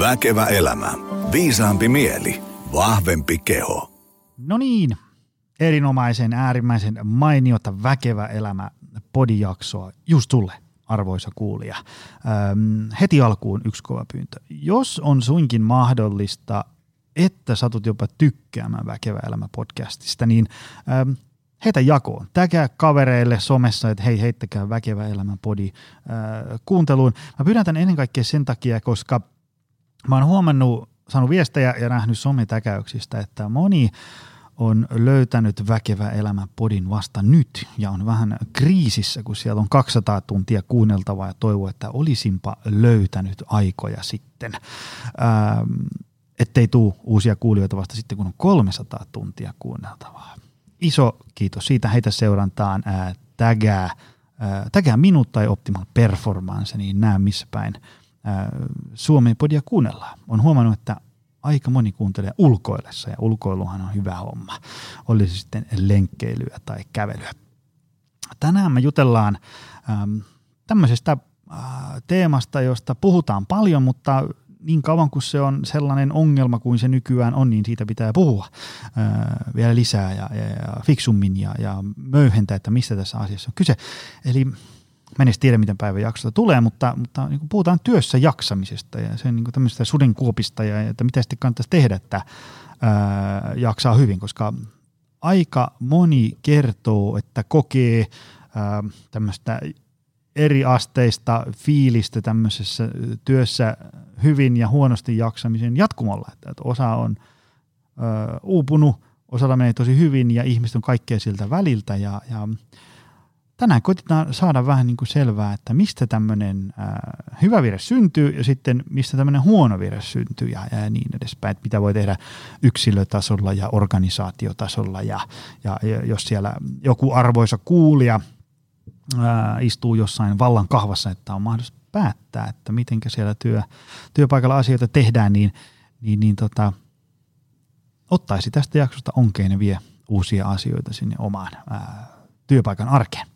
Väkevä elämä. Viisaampi mieli. Vahvempi keho. No niin, erinomaisen, äärimmäisen mainiota Väkevä elämä podijaksoa just sulle, arvoisa kuulija. Öm, heti alkuun yksi kova pyyntö. Jos on suinkin mahdollista, että satut jopa tykkäämään Väkevä elämä podcastista, niin öm, heitä jakoon. Täkää kavereille somessa, että hei, heittäkää Väkevä elämä podi äh, kuunteluun. Mä pyydän tämän ennen kaikkea sen takia, koska mä oon huomannut, saanut viestejä ja nähnyt sometäkäyksistä, että moni on löytänyt Väkevä elämä podin vasta nyt ja on vähän kriisissä, kun siellä on 200 tuntia kuunneltavaa ja toivoo, että olisinpa löytänyt aikoja sitten. Ähm, ettei tule uusia kuulijoita vasta sitten, kun on 300 tuntia kuunneltavaa. Iso kiitos siitä, heitä seurantaan, ää, tägää, ää, tägää minut tai Optimal Performance, niin näe missä päin ää, Suomen podia kuunnellaan. On huomannut, että aika moni kuuntelee ulkoillessa ja ulkoiluhan on hyvä homma. Oli se sitten lenkkeilyä tai kävelyä. Tänään me jutellaan äm, tämmöisestä teemasta, josta puhutaan paljon, mutta niin kauan kuin se on sellainen ongelma kuin se nykyään on, niin siitä pitää puhua äh, vielä lisää ja, ja, ja fiksummin ja, ja möyhentää, että mistä tässä asiassa on kyse. Eli Mä en edes tiedä, miten päivän jaksosta tulee, mutta, mutta niin puhutaan työssä jaksamisesta ja sen niin tämmöistä sudenkuopista ja että mitä sitten kannattaisi tehdä, että ää, jaksaa hyvin, koska aika moni kertoo, että kokee ää, tämmöistä eri asteista fiilistä tämmöisessä työssä hyvin ja huonosti jaksamisen jatkumalla. Että, että osa on ää, uupunut, osalla menee tosi hyvin ja ihmiset on kaikkea siltä väliltä ja, ja tänään koitetaan saada vähän niin kuin selvää, että mistä tämmöinen äh, hyvä vire syntyy ja sitten mistä tämmöinen huono vire syntyy ja, ja niin edespäin, että mitä voi tehdä yksilötasolla ja organisaatiotasolla ja, ja, ja jos siellä joku arvoisa kuulija äh, istuu jossain vallan kahvassa, että on mahdollista päättää, että miten siellä työ, työpaikalla asioita tehdään, niin, niin, niin tota, ottaisi tästä jaksosta onkeen ja vie uusia asioita sinne omaan ää, työpaikan arkeen.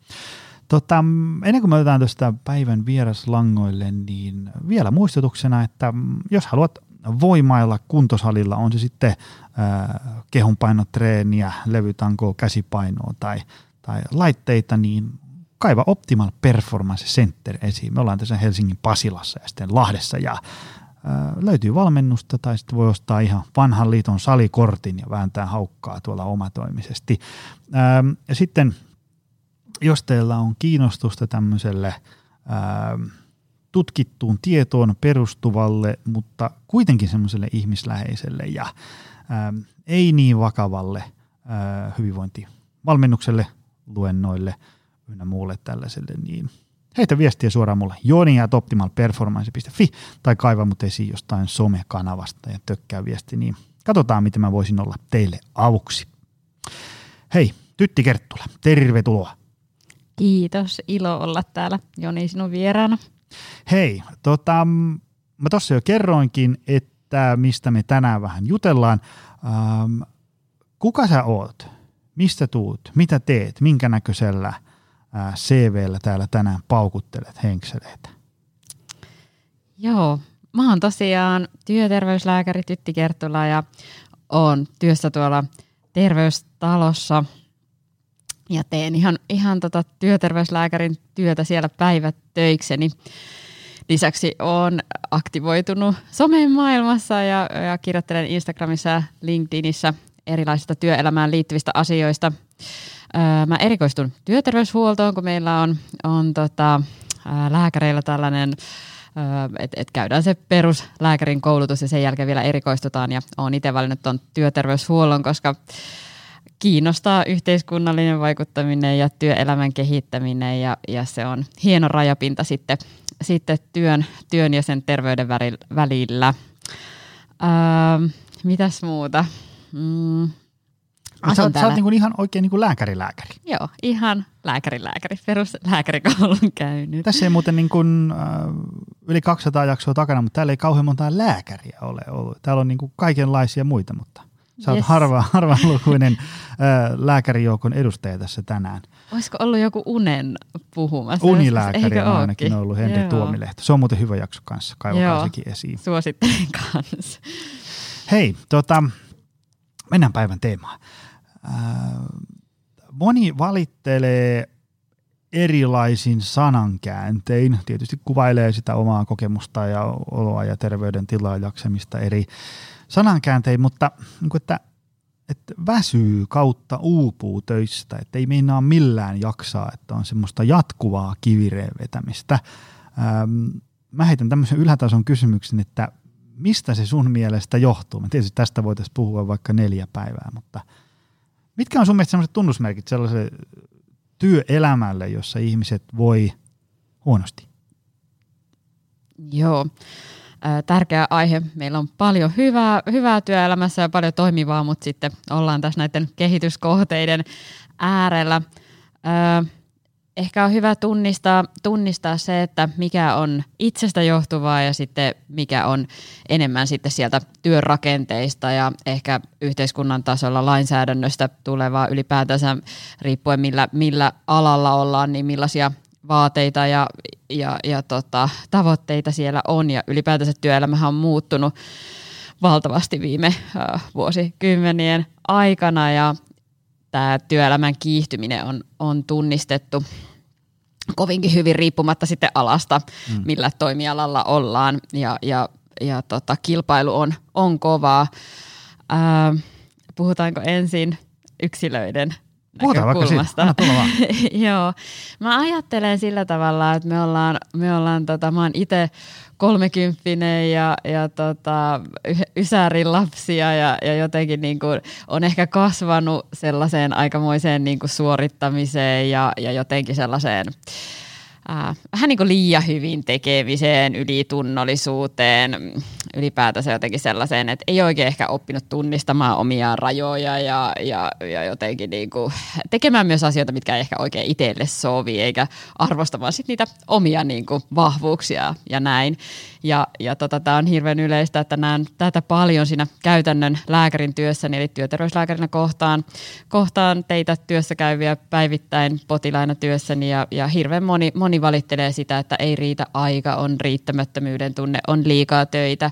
Tota, ennen kuin me otetaan tuosta päivän vieraslangoille, niin vielä muistutuksena, että jos haluat voimailla kuntosalilla, on se sitten äh, kehonpainotreeniä, levytankoa, käsipainoa tai, tai laitteita, niin kaiva Optimal Performance Center esiin. Me ollaan tässä Helsingin Pasilassa ja sitten Lahdessa ja löytyy valmennusta tai sitten voi ostaa ihan vanhan liiton salikortin ja vääntää haukkaa tuolla omatoimisesti. ja sitten jos teillä on kiinnostusta tämmöiselle ää, tutkittuun tietoon perustuvalle, mutta kuitenkin semmoiselle ihmisläheiselle ja ää, ei niin vakavalle ää, hyvinvointivalmennukselle, luennoille ynnä muulle tällaiselle, niin heitä viestiä suoraan mulle joni.optimalperformance.fi tai kaiva mut esiin jostain somekanavasta ja tökkää viesti, niin katsotaan, miten mä voisin olla teille avuksi. Hei, Tytti Kerttula, tervetuloa. Kiitos, ilo olla täällä Joni sinun vieraana. Hei, tota, mä tuossa jo kerroinkin, että mistä me tänään vähän jutellaan. Ähm, kuka sä oot? Mistä tuut? Mitä teet? Minkä näköisellä äh, CVllä täällä tänään paukuttelet henkseleitä? Joo, mä oon tosiaan työterveyslääkäri Tytti Kertula ja oon työssä tuolla terveystalossa – ja teen ihan, ihan tota työterveyslääkärin työtä siellä päivät töikseni. Lisäksi olen aktivoitunut somen maailmassa ja, ja kirjoittelen Instagramissa ja LinkedInissä erilaisista työelämään liittyvistä asioista. Öö, mä erikoistun työterveyshuoltoon, kun meillä on, on tota, lääkäreillä tällainen että et käydään se peruslääkärin koulutus ja sen jälkeen vielä erikoistutaan ja olen itse valinnut tuon työterveyshuollon, koska kiinnostaa yhteiskunnallinen vaikuttaminen ja työelämän kehittäminen ja, ja se on hieno rajapinta sitten, sitten työn, työn ja sen terveyden välillä. Öö, mitäs muuta? Mm. Sä, sä, sä oot niinku ihan oikein niinku lääkäri-lääkäri. Joo, ihan lääkäri-lääkäri, peruslääkärikoulun käynyt. Tässä ei muuten niin kuin, äh, yli 200 jaksoa takana, mutta täällä ei kauhean monta lääkäriä ole ollut. Täällä on niin kuin kaikenlaisia muita, mutta Sä oot Yes. harva, harvalukuinen ää, lääkärijoukon edustaja tässä tänään. Olisiko ollut joku unen puhumassa? Unilääkäri Eikö on ainakin ookin? ollut Henri Joo. Tuomilehto. Se on muuten hyvä jakso kanssa, kaivakaa Joo. sekin esiin. Suosittelen kanssa. Hei, tota, mennään päivän teemaan. Ää, moni valittelee erilaisin sanankääntein, tietysti kuvailee sitä omaa kokemusta ja oloa ja terveydentilaa jaksamista eri sanankääntein, mutta niin kuin, että, että väsyy kautta uupuu töistä, että ei meinaa millään jaksaa, että on semmoista jatkuvaa kivireen vetämistä. Ähm, mä heitän tämmöisen ylätason kysymyksen, että mistä se sun mielestä johtuu? Mä tietysti tästä voitaisiin puhua vaikka neljä päivää, mutta mitkä on sun mielestä sellaiset tunnusmerkit sellaiselle työelämälle, jossa ihmiset voi huonosti? Joo. Tärkeä aihe. Meillä on paljon hyvää, hyvää työelämässä ja paljon toimivaa, mutta sitten ollaan tässä näiden kehityskohteiden äärellä. Ää, Ehkä on hyvä tunnistaa, tunnistaa se, että mikä on itsestä johtuvaa ja sitten mikä on enemmän sitten sieltä työn rakenteista ja ehkä yhteiskunnan tasolla lainsäädännöstä tulevaa ylipäätänsä riippuen millä, millä alalla ollaan, niin millaisia vaateita ja, ja, ja tota, tavoitteita siellä on ja ylipäätänsä työelämähän on muuttunut valtavasti viime äh, vuosikymmenien aikana ja tämä työelämän kiihtyminen on, on tunnistettu kovinkin hyvin riippumatta sitten alasta, mm. millä toimialalla ollaan ja, ja, ja tota, kilpailu on, on kovaa. Ää, puhutaanko ensin yksilöiden Puhutaan vaikka siitä. näkökulmasta? Anna tulla vaan. Joo. Mä ajattelen sillä tavalla, että me ollaan, me ollaan tota, mä oon itse kolmekymppinen ja, ja tota, ysärin lapsia ja, ja jotenkin niin kuin on ehkä kasvanut sellaiseen aikamoiseen niin kuin suorittamiseen ja, ja jotenkin sellaiseen ää, vähän niin kuin liian hyvin tekemiseen, ylitunnollisuuteen, ylipäätänsä jotenkin sellaiseen, että ei oikein ehkä oppinut tunnistamaan omia rajoja ja, ja, ja jotenkin niin kuin tekemään myös asioita, mitkä ei ehkä oikein itselle sovi, eikä arvostamaan sit niitä omia niin kuin vahvuuksia ja näin. Ja, ja tota, tämä on hirveän yleistä, että näen tätä paljon siinä käytännön lääkärin työssäni, eli työterveyslääkärinä kohtaan, kohtaan teitä työssä käyviä päivittäin potilaina työssäni ja, ja hirveän moni, moni valittelee sitä, että ei riitä aika, on riittämättömyyden tunne, on liikaa töitä.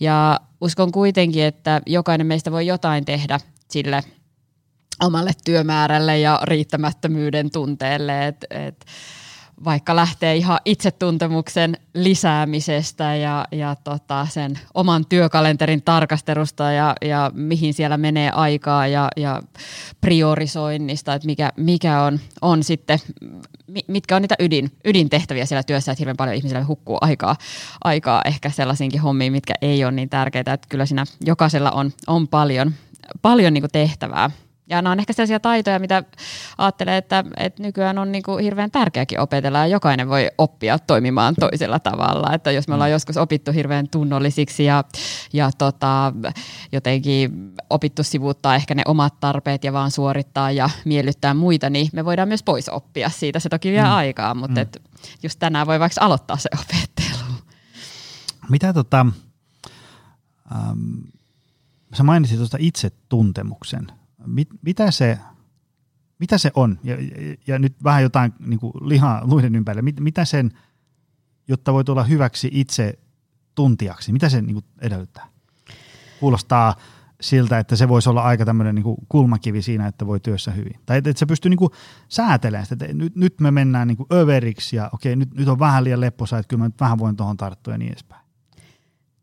Ja uskon kuitenkin, että jokainen meistä voi jotain tehdä sille omalle työmäärälle ja riittämättömyyden tunteelle, että et, vaikka lähtee ihan itsetuntemuksen lisäämisestä ja, ja tota sen oman työkalenterin tarkastelusta ja, ja mihin siellä menee aikaa ja, ja priorisoinnista, että mikä, mikä on, on sitten, mi- mitkä on niitä ydin, ydintehtäviä siellä työssä, että hirveän paljon ihmisillä hukkuu aikaa, aikaa ehkä sellaisiinkin hommiin, mitkä ei ole niin tärkeitä, että kyllä siinä jokaisella on, on paljon, paljon niin tehtävää. Ja nämä on ehkä sellaisia taitoja, mitä ajattelee, että, että nykyään on niin kuin hirveän tärkeäkin opetella ja jokainen voi oppia toimimaan toisella tavalla. Että jos me ollaan joskus opittu hirveän tunnollisiksi ja, ja tota, jotenkin opittu sivuuttaa ehkä ne omat tarpeet ja vaan suorittaa ja miellyttää muita, niin me voidaan myös pois oppia siitä. Se toki vie mm. aikaa, mutta mm. et just tänään voi vaikka aloittaa se opettelu. Mitä tota, ähm, sä mainitsit tuosta itsetuntemuksen. Mit, mitä, se, mitä se on? Ja, ja, ja nyt vähän jotain niin kuin lihaa luiden ympärille. Mit, mitä sen, jotta voi tulla hyväksi itse tuntijaksi, mitä se niin kuin edellyttää? Kuulostaa siltä, että se voisi olla aika tämmöinen niin kulmakivi siinä, että voi työssä hyvin. Tai että, että se pystyy niin kuin säätelemään sitä, että nyt, nyt me mennään niin kuin överiksi ja okei, nyt, nyt on vähän liian lepposa, että kyllä mä nyt vähän voin tuohon tarttua ja niin edespäin.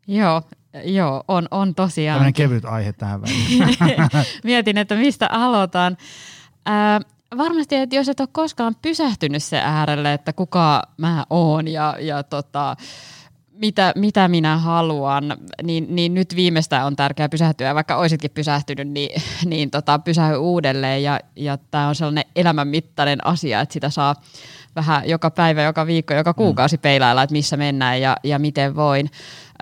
Joo, joo on, on tosiaan. Tämmöinen kevyt aihe tähän väliin. Mietin, että mistä aloitan. Ää, varmasti, että jos et ole koskaan pysähtynyt se äärelle, että kuka mä oon ja, ja tota, mitä, mitä minä haluan, niin, niin nyt viimeistään on tärkeää pysähtyä. Vaikka oisitkin pysähtynyt, niin, niin tota, pysähy uudelleen. Ja, ja tämä on sellainen elämänmittainen asia, että sitä saa vähän joka päivä, joka viikko, joka kuukausi peilailla, että missä mennään ja, ja miten voin.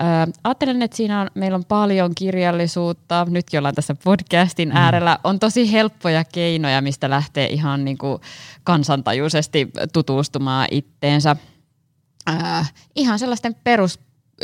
Ö, ajattelen, että siinä on, meillä on paljon kirjallisuutta, nytkin ollaan tässä podcastin mm. äärellä, on tosi helppoja keinoja, mistä lähtee ihan niin kuin kansantajuisesti tutustumaan itteensä. Äh, ihan sellaisten perus,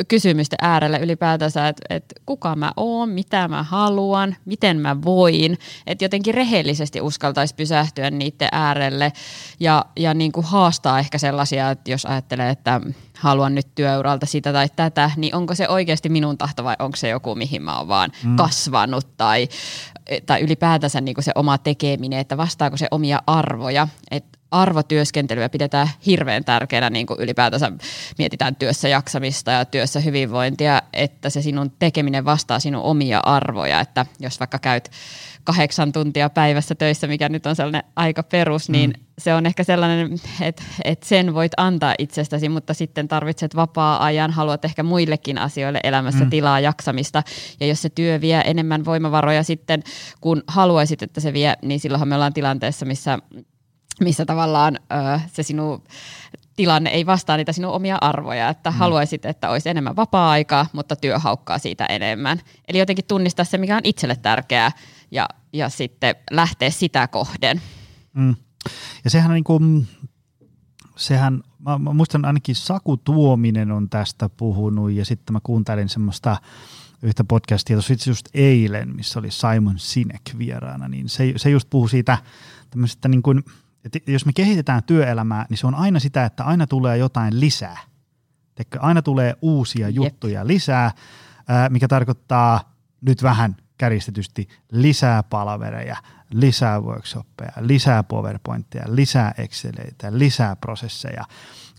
kysymysten äärellä ylipäätänsä, että, että kuka mä oon, mitä mä haluan, miten mä voin. Että jotenkin rehellisesti uskaltaisi pysähtyä niiden äärelle ja, ja niin kuin haastaa ehkä sellaisia, että jos ajattelee, että haluan nyt työuralta sitä tai tätä, niin onko se oikeasti minun tahto vai onko se joku, mihin mä oon vaan mm. kasvanut tai, tai ylipäätänsä niin kuin se oma tekeminen, että vastaako se omia arvoja. Että arvotyöskentelyä pidetään hirveän tärkeänä, niin kuin ylipäätänsä mietitään työssä jaksamista ja työssä hyvinvointia, että se sinun tekeminen vastaa sinun omia arvoja, että jos vaikka käyt kahdeksan tuntia päivässä töissä, mikä nyt on sellainen aika perus, mm. niin se on ehkä sellainen, että, että sen voit antaa itsestäsi, mutta sitten tarvitset vapaa-ajan, haluat ehkä muillekin asioille elämässä mm. tilaa jaksamista. Ja jos se työ vie enemmän voimavaroja sitten, kun haluaisit, että se vie, niin silloinhan me ollaan tilanteessa, missä missä tavallaan ö, se sinun tilanne ei vastaa niitä sinun omia arvoja, että mm. haluaisit, että olisi enemmän vapaa-aikaa, mutta työ haukkaa siitä enemmän. Eli jotenkin tunnistaa se, mikä on itselle tärkeää ja, ja sitten lähteä sitä kohden. Mm. Ja sehän niin kuin, sehän, mä, mä muistan ainakin Saku Tuominen on tästä puhunut ja sitten mä kuuntelin semmoista yhtä podcastia tuossa itse just eilen, missä oli Simon Sinek vieraana, niin se, se just puhuu siitä tämmöisestä niin kuin – että jos me kehitetään työelämää, niin se on aina sitä, että aina tulee jotain lisää. Teikö, aina tulee uusia Jep. juttuja lisää, mikä tarkoittaa nyt vähän käristetysti lisää palavereja, lisää workshoppeja, lisää PowerPointteja, lisää Exceleitä, lisää prosesseja.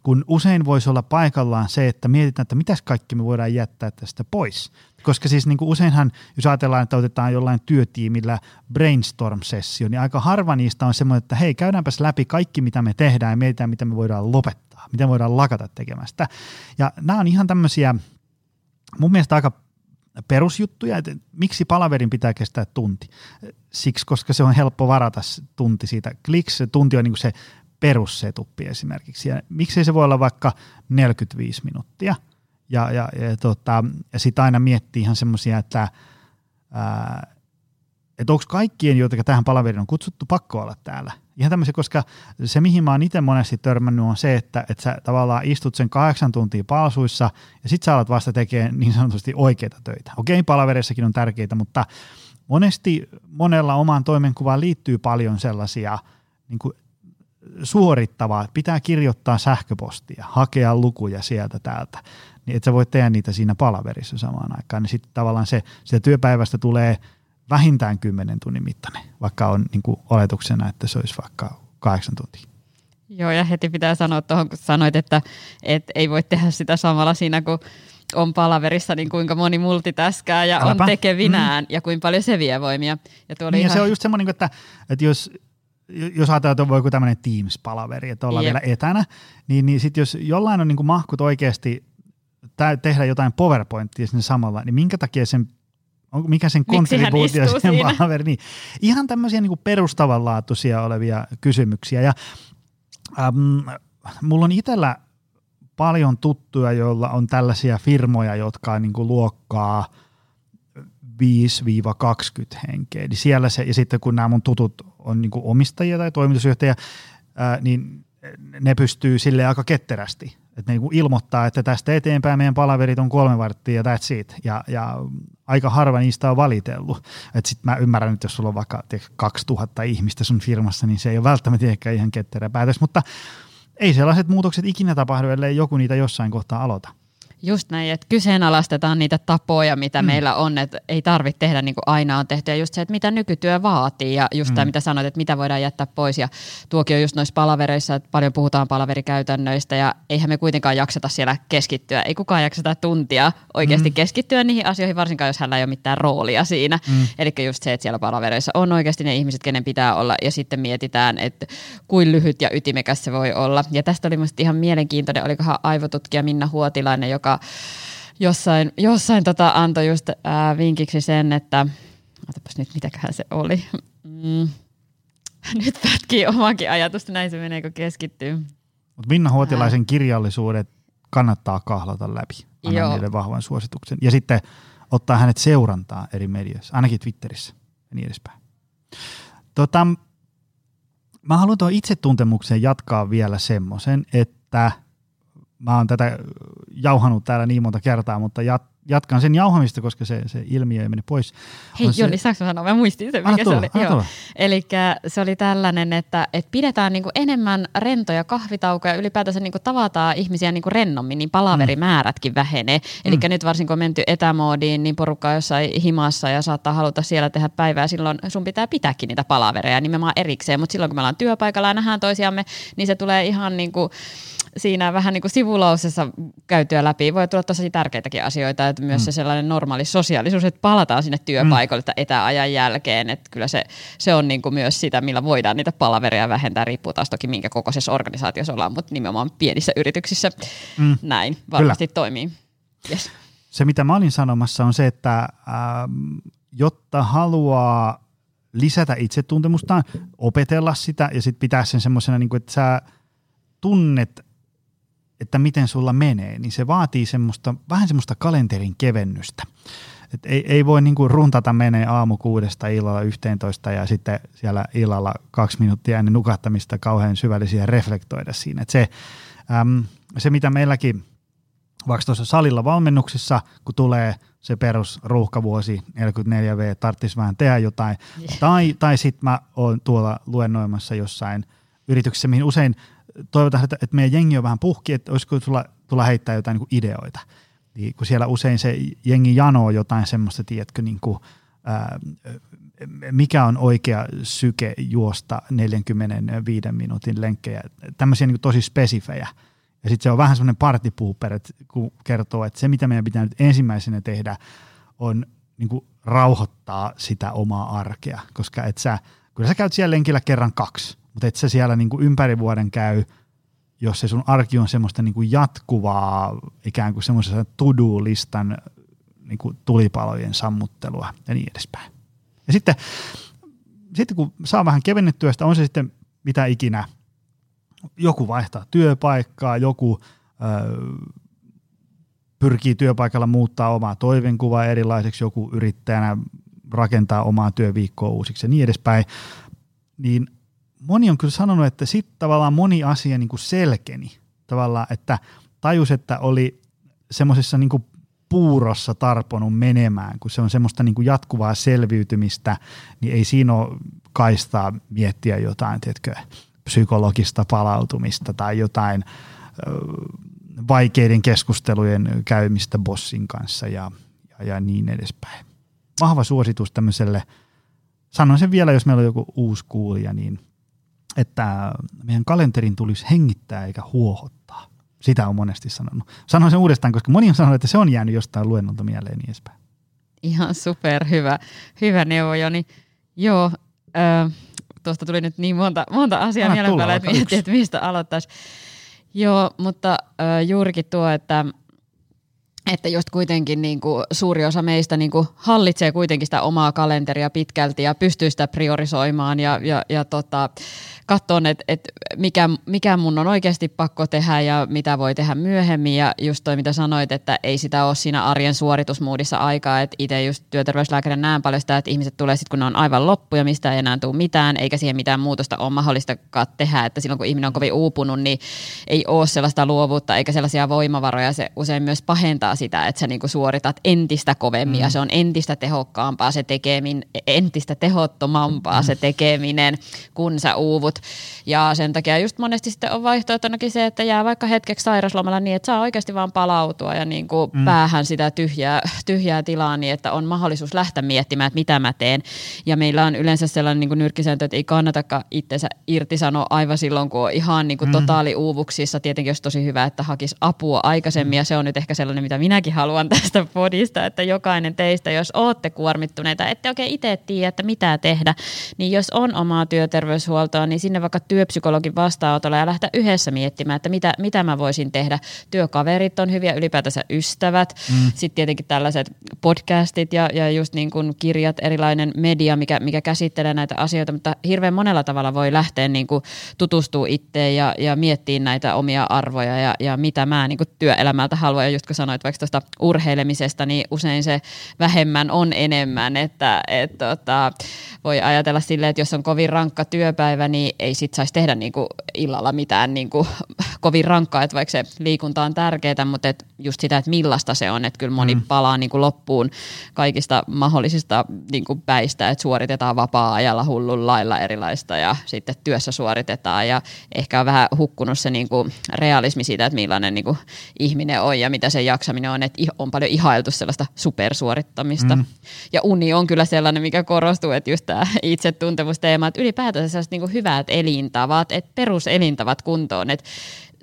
Kun usein voisi olla paikallaan se, että mietitään, että mitäs kaikki me voidaan jättää tästä pois. Koska siis niin kuin useinhan, jos ajatellaan, että otetaan jollain työtiimillä brainstorm-sessio, niin aika harva niistä on semmoinen, että hei, käydäänpäs läpi kaikki, mitä me tehdään ja mietitään, mitä me voidaan lopettaa, mitä me voidaan lakata tekemästä. Ja nämä on ihan tämmöisiä, mun mielestä aika perusjuttuja, että miksi palaverin pitää kestää tunti. Siksi, koska se on helppo varata tunti siitä. Kliks, se tunti on niin se perussetuppi esimerkiksi. Ja miksei se voi olla vaikka 45 minuuttia – ja, ja, ja, tota, ja sitten aina miettii ihan semmoisia, että että onko kaikkien, joita tähän palaveriin on kutsuttu, pakko olla täällä. Ihan tämmöisiä, koska se, mihin mä oon itse monesti törmännyt, on se, että, että sä tavallaan istut sen kahdeksan tuntia palsuissa ja sit sä alat vasta tekemään niin sanotusti oikeita töitä. Okei, palavereissakin on tärkeitä, mutta monesti monella omaan toimenkuvaan liittyy paljon sellaisia niin kuin suorittavaa. Pitää kirjoittaa sähköpostia, hakea lukuja sieltä täältä niin et sä voi tehdä niitä siinä palaverissa samaan aikaan, niin sitten tavallaan se, sitä työpäivästä tulee vähintään 10 tunnin mittainen, vaikka on niin kuin oletuksena, että se olisi vaikka kahdeksan tuntia. Joo, ja heti pitää sanoa tuohon, kun sanoit, että, että ei voi tehdä sitä samalla siinä, kun on palaverissa, niin kuinka moni multitaskää ja Äläpä. on tekevinään, mm. ja kuinka paljon se vie voimia. Ja, tuo oli niin, ihan... ja se on just semmoinen, että, että jos, jos ajatellaan, että on joku tämmöinen Teams-palaveri, että ollaan Jep. vielä etänä, niin, niin sitten jos jollain on niin mahkut oikeasti tehdä jotain PowerPointia sinne samalla, niin minkä takia sen on, mikä sen kontribuutio sen palaveri, niin ihan tämmöisiä niin perustavanlaatuisia olevia kysymyksiä. Ja, äm, mulla on itsellä paljon tuttuja, joilla on tällaisia firmoja, jotka on niin kuin luokkaa 5-20 henkeä. Niin siellä se, ja sitten kun nämä mun tutut on niin kuin omistajia tai toimitusjohtajia, ää, niin ne pystyy sille aika ketterästi että ne niin ilmoittaa, että tästä eteenpäin meidän palaverit on kolme varttia ja that's it. Ja, ja aika harva niistä on valitellut. Sitten mä ymmärrän, että jos sulla on vaikka 2000 ihmistä sun firmassa, niin se ei ole välttämättä ehkä ihan ketterä päätös, mutta ei sellaiset muutokset ikinä tapahdu, ellei joku niitä jossain kohtaa aloita. Just näin, että kyseenalaistetaan niitä tapoja, mitä mm. meillä on, että ei tarvitse tehdä niin kuin aina on tehty. Ja just se, että mitä nykytyö vaatii ja just mm. tämä, mitä sanoit, että mitä voidaan jättää pois. Ja tuokin on just noissa palavereissa, että paljon puhutaan palaverikäytännöistä ja eihän me kuitenkaan jakseta siellä keskittyä. Ei kukaan jakseta tuntia oikeasti mm. keskittyä niihin asioihin, varsinkaan jos hänellä ei ole mitään roolia siinä. Mm. Eli just se, että siellä palavereissa on oikeasti ne ihmiset, kenen pitää olla ja sitten mietitään, että kuin lyhyt ja ytimekäs se voi olla. Ja tästä oli musta ihan mielenkiintoinen, olikohan aivotutkija Minna Huotilainen, joka joka jossain, jossain tota antoi just ää, vinkiksi sen, että otapas nyt mitäköhän se oli. Mm. Nyt pätkii omakin ajatusta, näin se menee, kun keskittyy. Mutta Minna Huotilaisen kirjallisuudet kannattaa kahlata läpi. Annan niille vahvan suosituksen. Ja sitten ottaa hänet seurantaa eri medioissa, ainakin Twitterissä ja niin edespäin. Tota, mä haluan tuon itsetuntemukseen jatkaa vielä semmoisen, että mä oon tätä jauhanut täällä niin monta kertaa, mutta jat, jatkan sen jauhamista, koska se, se ilmiö ei mene pois. Hei On Joni, saanko mä sanoa? Mä muistin sen, mikä tulla, se oli. Eli se oli tällainen, että, että pidetään niinku enemmän rentoja kahvitaukoja, ylipäätänsä niinku tavataan ihmisiä niinku rennommin, niin palaverimäärätkin vähenee. Eli Mm. nyt varsinkin kun on menty etämoodiin, niin porukka on jossain himassa ja saattaa haluta siellä tehdä päivää, silloin sun pitää pitääkin niitä palavereja nimenomaan erikseen, mutta silloin kun me ollaan työpaikalla ja nähdään toisiamme, niin se tulee ihan niin kuin siinä vähän niin kuin sivulausessa käytyä läpi. Voi tulla tosi tärkeitäkin asioita, että myös mm. se sellainen normaali sosiaalisuus, että palataan sinne työpaikalle mm. etäajan jälkeen, että kyllä se, se on niin kuin myös sitä, millä voidaan niitä palavereja vähentää, riippuu taas toki minkä kokoisessa organisaatiossa ollaan, mutta nimenomaan pienissä yrityksissä mm. näin varmasti kyllä. toimii. Yes. Se, mitä mä olin sanomassa, on se, että ähm, jotta haluaa lisätä itsetuntemustaan, opetella sitä ja sitten pitää sen semmoisena, niin että sä tunnet, että miten sulla menee, niin se vaatii semmoista, vähän semmoista kalenterin kevennystä. Et ei, ei voi niinku runtata menee aamu kuudesta illalla 11 ja sitten siellä illalla kaksi minuuttia ennen nukahtamista kauhean syvällisiä reflektoida siinä. Et se, äm, se, mitä meilläkin vaikka tuossa salilla valmennuksissa, kun tulee se perus ruuhkavuosi 44V, tarvitsisi vähän tehdä jotain. Yeah. Tai, tai sitten mä oon tuolla luennoimassa jossain yrityksessä, mihin usein toivotaan, että, että meidän jengi on vähän puhki, että olisiko tulla, tulla heittää jotain niin ideoita. Niin, kun siellä usein se jengi janoo jotain semmoista, tiedätkö, niin kuin, ää, mikä on oikea syke juosta 45 minuutin lenkkejä. Tämmöisiä niin tosi spesifejä. Ja sitten se on vähän semmoinen partipuuper, kun kertoo, että se mitä meidän pitää nyt ensimmäisenä tehdä on niin kuin rauhoittaa sitä omaa arkea, koska et sä, kyllä sä käyt siellä lenkillä kerran kaksi, mutta et sä siellä niin kuin ympäri vuoden käy, jos se sun arki on semmoista niin kuin jatkuvaa ikään kuin semmoisessa to-do-listan niin kuin tulipalojen sammuttelua ja niin edespäin. Ja sitten, sitten kun saa vähän kevennettyä sitä, on se sitten mitä ikinä, joku vaihtaa työpaikkaa, joku ö, pyrkii työpaikalla muuttaa omaa toivenkuvaa erilaiseksi, joku yrittäjänä rakentaa omaa työviikkoa uusiksi ja niin edespäin, niin moni on kyllä sanonut, että sitten tavallaan moni asia niin kuin selkeni tavallaan, että tajus, että oli semmoisessa niin kuin puurossa tarponut menemään, kun se on semmoista niin kuin jatkuvaa selviytymistä, niin ei siinä ole kaistaa miettiä jotain, tiedätkö, psykologista palautumista tai jotain ö, vaikeiden keskustelujen käymistä bossin kanssa ja, ja, ja niin edespäin. Vahva suositus tämmöiselle, sanon sen vielä, jos meillä on joku uusi kuulija, niin että meidän kalenterin tulisi hengittää eikä huohottaa. Sitä on monesti sanonut. Sanoin sen uudestaan, koska moni on sanonut, että se on jäänyt jostain luennolta mieleen niin edespäin. Ihan super hyvä, hyvä neuvo, Joni. Joo, äh, tuosta tuli nyt niin monta, monta asiaa Anna päälle, että miettii, että mistä aloittaisi. Joo, mutta äh, juurikin tuo, että että just kuitenkin niin kuin suuri osa meistä niin kuin hallitsee kuitenkin sitä omaa kalenteria pitkälti ja pystyy sitä priorisoimaan ja, ja, ja tota, katsoa, että, että mikä, mikä mun on oikeasti pakko tehdä ja mitä voi tehdä myöhemmin. Ja just toi, mitä sanoit, että ei sitä ole siinä arjen suoritusmuudissa aikaa. Että itse just työterveyslääkärin näen paljon sitä, että ihmiset tulee sitten, kun ne on aivan loppu ja mistä ei enää tule mitään, eikä siihen mitään muutosta ole mahdollistakaan tehdä. Että silloin, kun ihminen on kovin uupunut, niin ei ole sellaista luovuutta eikä sellaisia voimavaroja. Se usein myös pahentaa sitä, että sä niinku suoritat entistä kovemmin mm. ja se on entistä tehokkaampaa se tekeminen, entistä tehottomampaa mm. se tekeminen, kun sä uuvut. Ja sen takia just monesti sitten on vaihtoehtonakin se, että jää vaikka hetkeksi sairaslomalla niin, että saa oikeasti vaan palautua ja niin kuin mm. päähän sitä tyhjää, tyhjää tilaa niin, että on mahdollisuus lähteä miettimään, että mitä mä teen. Ja meillä on yleensä sellainen niin kuin nyrkkisääntö, että ei kannatakaan itsensä irtisanoa aivan silloin, kun on ihan niin kuin mm. totaali uuvuksissa. Tietenkin olisi tosi hyvä, että hakisi apua aikaisemmin mm. ja se on nyt ehkä sellainen, mitä minäkin haluan tästä podista, että jokainen teistä, jos olette kuormittuneita, ette oikein itse tiedä, että mitä tehdä, niin jos on omaa työterveyshuoltoa, niin sinne vaikka työpsykologin vastaanotolla ja lähteä yhdessä miettimään, että mitä, mitä mä voisin tehdä. Työkaverit on hyviä, ylipäätänsä ystävät, mm. sitten tietenkin tällaiset podcastit ja, ja just niin kuin kirjat, erilainen media, mikä, mikä käsittelee näitä asioita, mutta hirveän monella tavalla voi lähteä niin kuin tutustua itteen ja, ja miettiä näitä omia arvoja ja, ja mitä mä niin kuin työelämältä haluan. Ja just kun sanoit vaikka vaikka tuosta urheilemisesta, niin usein se vähemmän on enemmän, että et, tota, voi ajatella silleen, että jos on kovin rankka työpäivä, niin ei sit saisi tehdä niinku illalla mitään niinku kovin rankkaa, että vaikka se liikunta on tärkeää, mutta et just sitä, että millaista se on, että kyllä moni mm. palaa niinku loppuun kaikista mahdollisista niinku päistä, että suoritetaan vapaa-ajalla hullun lailla erilaista ja sitten työssä suoritetaan ja ehkä on vähän hukkunut se niinku realismi siitä, että millainen niinku ihminen on ja mitä se jaksaminen on, että on paljon ihailtu sellaista supersuorittamista. Mm. Ja uni on kyllä sellainen, mikä korostuu, että just tämä itsetuntemusteema, että ylipäätään sellaiset niinku hyvät elintavat, että peruselintavat kuntoon, että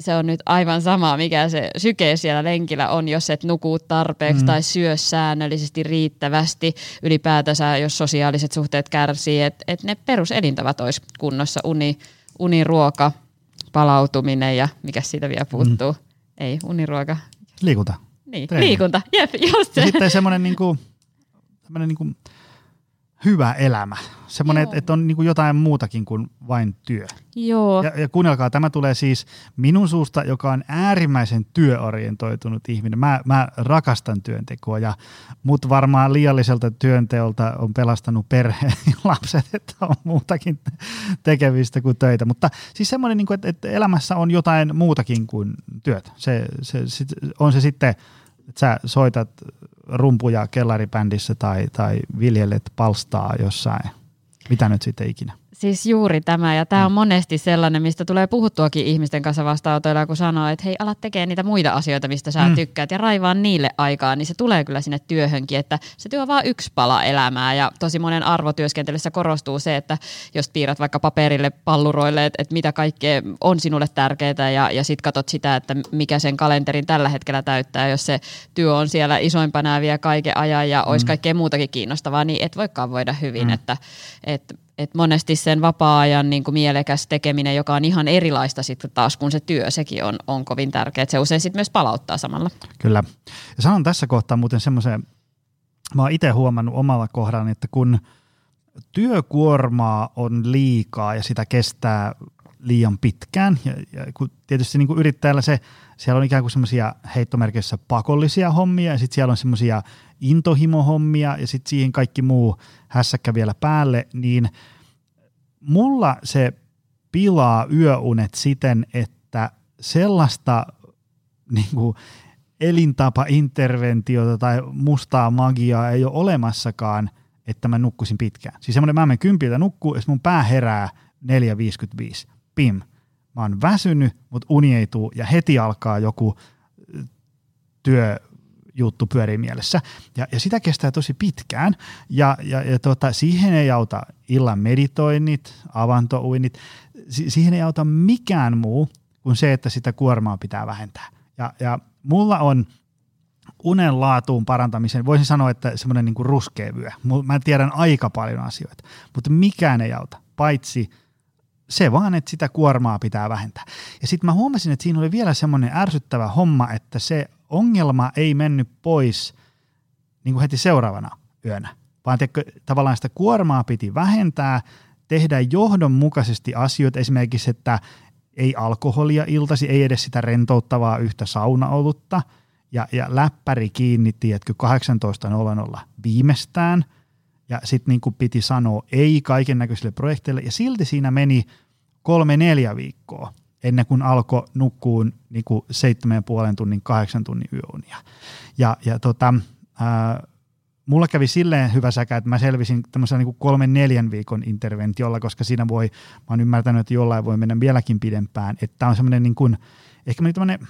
se on nyt aivan sama, mikä se syke siellä lenkillä on, jos et nuku tarpeeksi mm. tai syö säännöllisesti riittävästi. Ylipäätänsä, jos sosiaaliset suhteet kärsii, että et ne peruselintavat olisi kunnossa, uni, uniruoka, palautuminen ja mikä siitä vielä puuttuu. Mm. Ei, uniruoka. Liikunta. Niin, Treeni. liikunta, jep, just se. Ja sitten semmoinen niinku, niinku hyvä elämä. Semmoinen, että et on niinku jotain muutakin kuin vain työ. Joo. Ja, ja kuunnelkaa, tämä tulee siis minun suusta, joka on äärimmäisen työorientoitunut ihminen. Mä, mä rakastan työntekoa ja mut varmaan liialliselta työnteolta on pelastanut perheen ja lapset, että on muutakin tekevistä kuin töitä. Mutta siis semmoinen, niinku, että, että elämässä on jotain muutakin kuin työt. Se, se, sit, on se sitten, että sä soitat rumpuja kellaribändissä tai, tai viljelet palstaa jossain, mitä nyt sitten ikinä. Siis juuri tämä, ja tämä on mm. monesti sellainen, mistä tulee puhuttuakin ihmisten kanssa vastaanotoilla, kun sanoo, että hei, ala tekee niitä muita asioita, mistä sä mm. tykkäät, ja raivaa niille aikaa, niin se tulee kyllä sinne työhönkin, että se työ on vain yksi pala elämää, ja tosi monen arvotyöskentelyssä korostuu se, että jos piirrät vaikka paperille, palluroille, että, että mitä kaikkea on sinulle tärkeää, ja, ja sitten katsot sitä, että mikä sen kalenterin tällä hetkellä täyttää, jos se työ on siellä isoimpana ja vie kaiken ajan, ja olisi mm. kaikkea muutakin kiinnostavaa, niin et voikaan voida hyvin, mm. että, että et monesti sen vapaa-ajan niin kuin mielekäs tekeminen, joka on ihan erilaista sitten taas kuin se työ, sekin on, on kovin tärkeää. Se usein sitten myös palauttaa samalla. Kyllä. Ja sanon tässä kohtaa muuten semmoisen, mä oon itse huomannut omalla kohdalla, että kun työkuormaa on liikaa ja sitä kestää liian pitkään, ja, ja kun tietysti niin kuin yrittäjällä se, siellä on ikään kuin semmoisia heittomerkeissä pakollisia hommia, ja sitten siellä on semmoisia intohimohommia, ja sitten siihen kaikki muu hässäkkä vielä päälle, niin mulla se pilaa yöunet siten, että sellaista niin kuin elintapa-interventiota tai mustaa magiaa ei ole olemassakaan, että mä nukkuisin pitkään. Siis semmoinen, mä menen kympiltä nukkuu, ja mun pää herää 4.55. Pim. Mä oon väsynyt, mutta uni ei tuu, ja heti alkaa joku työ juttu pyörii mielessä. Ja, ja sitä kestää tosi pitkään ja, ja, ja tota, siihen ei auta illan meditoinnit, avantouinnit, si- siihen ei auta mikään muu kuin se, että sitä kuormaa pitää vähentää. Ja, ja mulla on unen laatuun parantamisen, voisin sanoa, että semmoinen niin ruskea vyö. Mä tiedän aika paljon asioita, mutta mikään ei auta, paitsi se vaan, että sitä kuormaa pitää vähentää. Ja sitten mä huomasin, että siinä oli vielä semmoinen ärsyttävä homma, että se ongelma ei mennyt pois niin kuin heti seuraavana yönä, vaan teikö, tavallaan sitä kuormaa piti vähentää, tehdä johdonmukaisesti asioita, esimerkiksi, että ei alkoholia iltasi, ei edes sitä rentouttavaa yhtä saunaolutta, ja, ja läppäri kiinni, tiedätkö, 18.00 viimeistään, ja sitten niin piti sanoa ei kaiken näköisille projekteille, ja silti siinä meni kolme-neljä viikkoa ennen kuin alkoi nukkuun niin kuin seitsemän puolen tunnin, kahdeksan tunnin yöunia. Ja, ja tota, ää, mulla kävi silleen hyvä säkä, että mä selvisin tämmöisellä niin kolmen neljän viikon interventiolla, koska siinä voi, mä oon ymmärtänyt, että jollain voi mennä vieläkin pidempään, että on semmoinen niin kuin, ehkä tämmöinen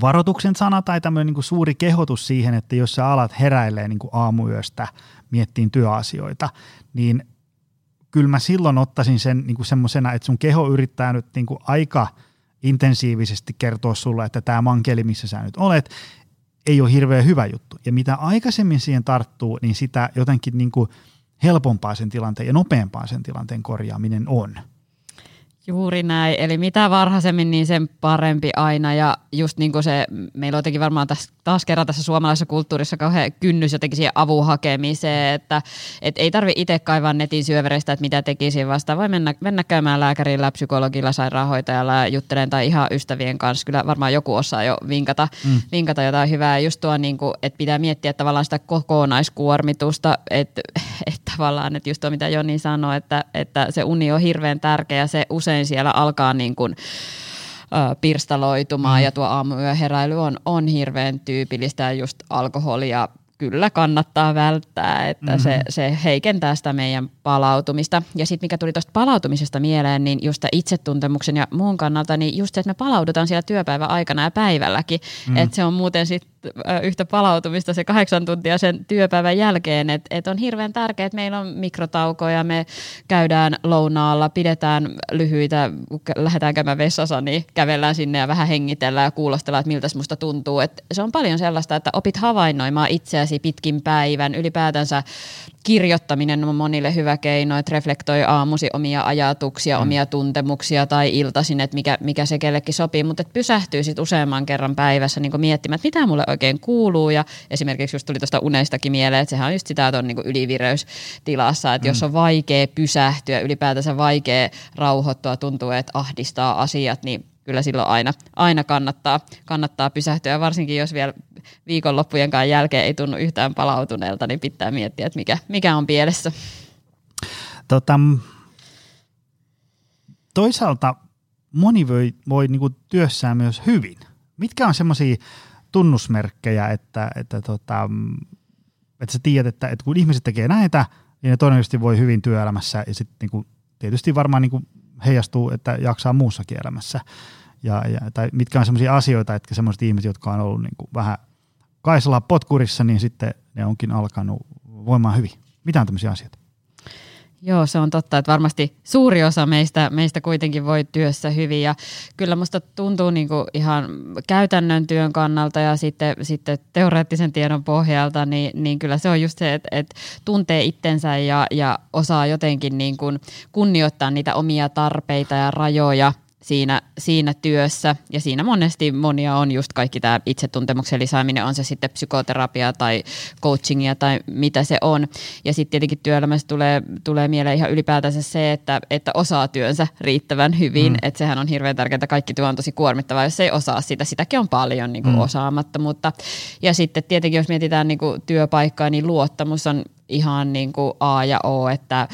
varoituksen sana tai tämmöinen niin kuin suuri kehotus siihen, että jos sä alat heräilee niin kuin aamuyöstä miettiin työasioita, niin kyllä mä silloin ottaisin sen niin kuin semmoisena, että sun keho yrittää nyt niin kuin aika intensiivisesti kertoa sulle, että tämä mankeli, missä sä nyt olet, ei ole hirveän hyvä juttu. Ja mitä aikaisemmin siihen tarttuu, niin sitä jotenkin niin kuin helpompaa sen tilanteen ja nopeampaa sen tilanteen korjaaminen on. Juuri näin, eli mitä varhaisemmin, niin sen parempi aina. Ja just niin kuin se, meillä on jotenkin varmaan tässä, taas kerran tässä suomalaisessa kulttuurissa kauhean kynnys jotenkin siihen avun hakemiseen, että et ei tarvi itse kaivaa netin syövereistä, että mitä tekisi, vasta voi mennä, mennä käymään lääkärillä, psykologilla, sairaanhoitajalla ja juttelen tai ihan ystävien kanssa. Kyllä varmaan joku osaa jo vinkata, mm. vinkata jotain hyvää. Just tuo, niin kuin, että pitää miettiä tavallaan sitä kokonaiskuormitusta, että, että tavallaan, että just tuo mitä Joni sanoi, että, että se uni on hirveän tärkeä, se usein usein siellä alkaa niin kuin, pirstaloitumaan mm. ja tuo aamuyöheräily on, on hirveän tyypillistä ja just alkoholia kyllä kannattaa välttää, että mm-hmm. se, se heikentää sitä meidän palautumista. Ja sitten mikä tuli tuosta palautumisesta mieleen, niin just itsetuntemuksen ja muun kannalta, niin just se, että me palaudutaan siellä työpäivän aikana ja päivälläkin. Mm. Että se on muuten sitten yhtä palautumista se kahdeksan tuntia sen työpäivän jälkeen, että et on hirveän tärkeää, että meillä on mikrotaukoja, me käydään lounaalla, pidetään lyhyitä, lähdetään käymään vessassa, niin kävellään sinne ja vähän hengitellään ja kuulostellaan, että miltä musta tuntuu. Et se on paljon sellaista, että opit havainnoimaan itseäsi pitkin päivän, ylipäätänsä kirjoittaminen on monille hyvä keino, että reflektoi aamusi omia ajatuksia, mm. omia tuntemuksia tai iltaisin, että mikä, mikä se kellekin sopii, mutta että pysähtyy sitten useamman kerran päivässä niin miettimään, että mitä mulle oikein kuuluu ja esimerkiksi just tuli tuosta uneistakin mieleen, että sehän on just sitä, että on niin ylivireystilassa, että mm. jos on vaikea pysähtyä, ylipäätänsä vaikea rauhoittua, tuntuu, että ahdistaa asiat, niin kyllä silloin aina, aina kannattaa, kannattaa pysähtyä, varsinkin jos vielä viikonloppujenkaan jälkeen ei tunnu yhtään palautuneelta, niin pitää miettiä, että mikä, mikä on pielessä. Tota, toisaalta moni voi, voi niinku työssään myös hyvin. Mitkä on semmoisia tunnusmerkkejä, että, että, tota, että sä tiedät, että, että kun ihmiset tekee näitä, niin ne todennäköisesti voi hyvin työelämässä ja sitten niinku, tietysti varmaan niinku heijastuu, että jaksaa muussakin elämässä. Ja, ja, tai mitkä on sellaisia asioita, että semmoiset ihmiset, jotka on ollut niinku vähän Kaisala potkurissa, niin sitten ne onkin alkanut voimaan hyvin. Mitä on tämmöisiä asioita? Joo, se on totta, että varmasti suuri osa meistä, meistä kuitenkin voi työssä hyvin. Ja kyllä musta tuntuu niin kuin ihan käytännön työn kannalta ja sitten, sitten teoreettisen tiedon pohjalta, niin, niin kyllä se on just se, että, että tuntee itsensä ja, ja osaa jotenkin niin kuin kunnioittaa niitä omia tarpeita ja rajoja – siinä, siinä työssä. Ja siinä monesti monia on just kaikki tämä itsetuntemuksen lisääminen, on se sitten psykoterapia tai coachingia tai mitä se on. Ja sitten tietenkin työelämässä tulee, tulee mieleen ihan ylipäätänsä se, että, että osaa työnsä riittävän hyvin. Mm. Että sehän on hirveän tärkeää, että kaikki työ on tosi kuormittavaa, jos ei osaa sitä. Sitäkin on paljon niin kuin mm. osaamatta. ja sitten tietenkin, jos mietitään niin kuin työpaikkaa, niin luottamus on ihan niin kuin A ja O, että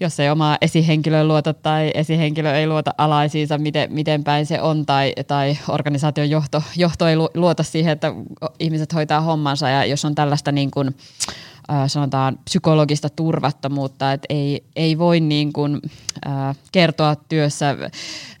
jos ei oma esihenkilö luota tai esihenkilö ei luota alaisiinsa, miten, miten päin se on, tai, tai organisaation johto, johto ei luota siihen, että ihmiset hoitaa hommansa, ja jos on tällaista niin kuin, äh, sanotaan psykologista turvattomuutta, että ei, ei voi niin kuin, äh, kertoa työssä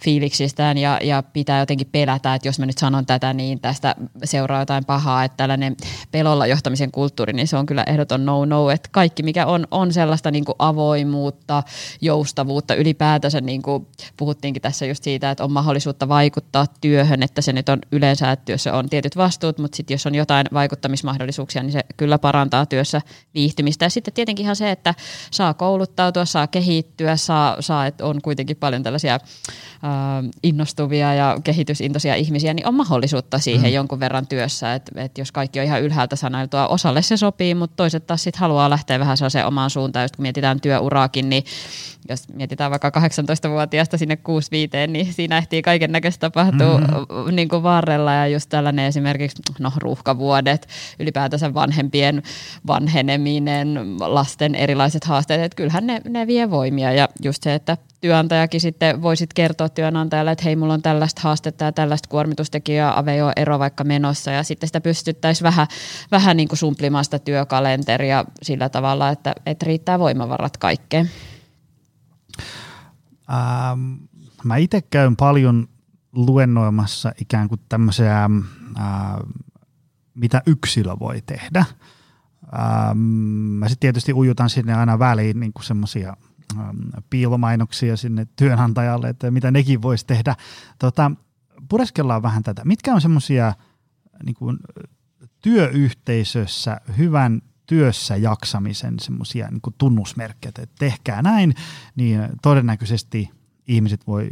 fiiliksistään ja, ja pitää jotenkin pelätä, että jos mä nyt sanon tätä, niin tästä seuraa jotain pahaa, että tällainen pelolla johtamisen kulttuuri, niin se on kyllä ehdoton no-no, että kaikki mikä on, on sellaista niin kuin avoimuutta, joustavuutta, ylipäätänsä niin kuin puhuttiinkin tässä just siitä, että on mahdollisuutta vaikuttaa työhön, että se nyt on yleensä, että työssä on tietyt vastuut, mutta sitten jos on jotain vaikuttamismahdollisuuksia, niin se kyllä parantaa työssä viihtymistä. Ja sitten tietenkin ihan se, että saa kouluttautua, saa kehittyä, saa, saa että on kuitenkin paljon tällaisia innostuvia ja kehitysintoisia ihmisiä, niin on mahdollisuutta siihen mm. jonkun verran työssä, että et jos kaikki on ihan ylhäältä sanoiltua, osalle se sopii, mutta toiset taas sitten haluaa lähteä vähän sellaiseen omaan suuntaan, jos kun mietitään työuraakin, niin jos mietitään vaikka 18-vuotiaasta sinne 6 viiteen, niin siinä ehtii kaiken näköistä tapahtua mm-hmm. niin kuin varrella ja just tällainen esimerkiksi no, ruuhkavuodet, ylipäätänsä vanhempien vanheneminen, lasten erilaiset haasteet, että kyllähän ne, ne vie voimia ja just se, että työnantajakin sitten voisit kertoa työnantajalle, että hei, mulla on tällaista haastetta ja tällaista kuormitustekijää, aveo ero vaikka menossa ja sitten sitä pystyttäisiin vähän, vähän niin kuin sumplimaan sitä työkalenteria sillä tavalla, että, että riittää voimavarat kaikkeen. Ähm, mä itse käyn paljon luennoimassa ikään kuin tämmöisiä, äh, mitä yksilö voi tehdä. Ähm, mä sitten tietysti ujutan sinne aina väliin niin semmoisia ähm, piilomainoksia sinne työnantajalle, että mitä nekin voisi tehdä. Tota, pureskellaan vähän tätä. Mitkä on semmoisia niin työyhteisössä hyvän työssä jaksamisen semmoisia niin tunnusmerkkejä, että tehkää näin, niin todennäköisesti ihmiset voi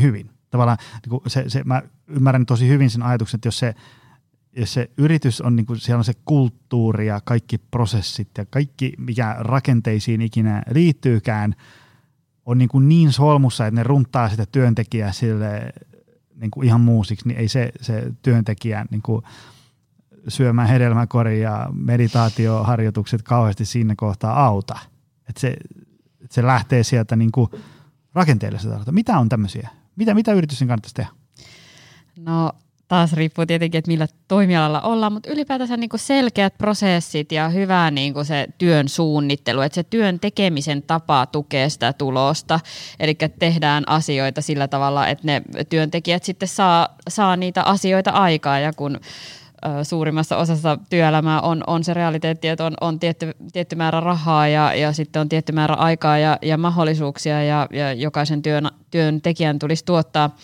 hyvin. Tavallaan niin se, se, mä ymmärrän tosi hyvin sen ajatuksen, että jos se, jos se yritys on, niin kuin, siellä on se kulttuuri ja kaikki prosessit ja kaikki, mikä rakenteisiin ikinä liittyykään, on niin, kuin niin solmussa, että ne runttaa sitä työntekijää sille niin kuin ihan muusiksi, niin ei se, se työntekijä niin kuin syömään hedelmäkori ja meditaatioharjoitukset kauheasti siinä kohtaa auta. Että se, että se lähtee sieltä niin kuin rakenteellisesta Mitä on tämmöisiä? Mitä, mitä yritysten kannattaisi tehdä? No taas riippuu tietenkin, että millä toimialalla ollaan, mutta ylipäätänsä niin selkeät prosessit ja hyvä niin se työn suunnittelu, että se työn tekemisen tapa tukee sitä tulosta, eli tehdään asioita sillä tavalla, että ne työntekijät sitten saa, saa niitä asioita aikaa ja kun suurimmassa osassa työelämää on, on se realiteetti, että on, on tietty, tietty määrä rahaa ja, ja sitten on tietty määrä aikaa ja, ja mahdollisuuksia ja, ja jokaisen työn, työntekijän tulisi tuottaa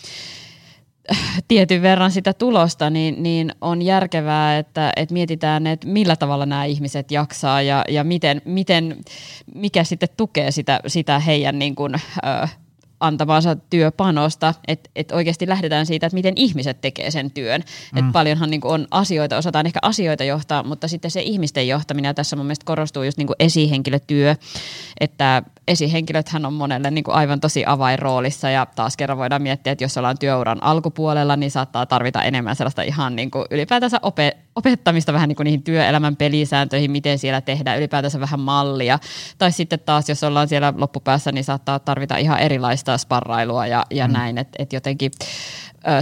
tietyn verran sitä tulosta, niin, niin on järkevää, että, että mietitään, että millä tavalla nämä ihmiset jaksaa ja, ja miten, miten, mikä sitten tukee sitä, sitä heidän niin kuin, ö, antamaansa työpanosta, että et oikeasti lähdetään siitä, että miten ihmiset tekee sen työn. Mm. Et paljonhan niin on asioita, osataan ehkä asioita johtaa, mutta sitten se ihmisten johtaminen, ja tässä mun mielestä korostuu just niin esihenkilötyö, että esihenkilöthän on monelle niin aivan tosi avainroolissa ja taas kerran voidaan miettiä, että jos ollaan työuran alkupuolella, niin saattaa tarvita enemmän sellaista ihan niin kuin ylipäätänsä ope- opettamista vähän niin kuin niihin työelämän pelisääntöihin, miten siellä tehdään, ylipäätänsä vähän mallia. Tai sitten taas, jos ollaan siellä loppupäässä, niin saattaa tarvita ihan erilaista sparrailua ja, ja mm. näin, että et jotenkin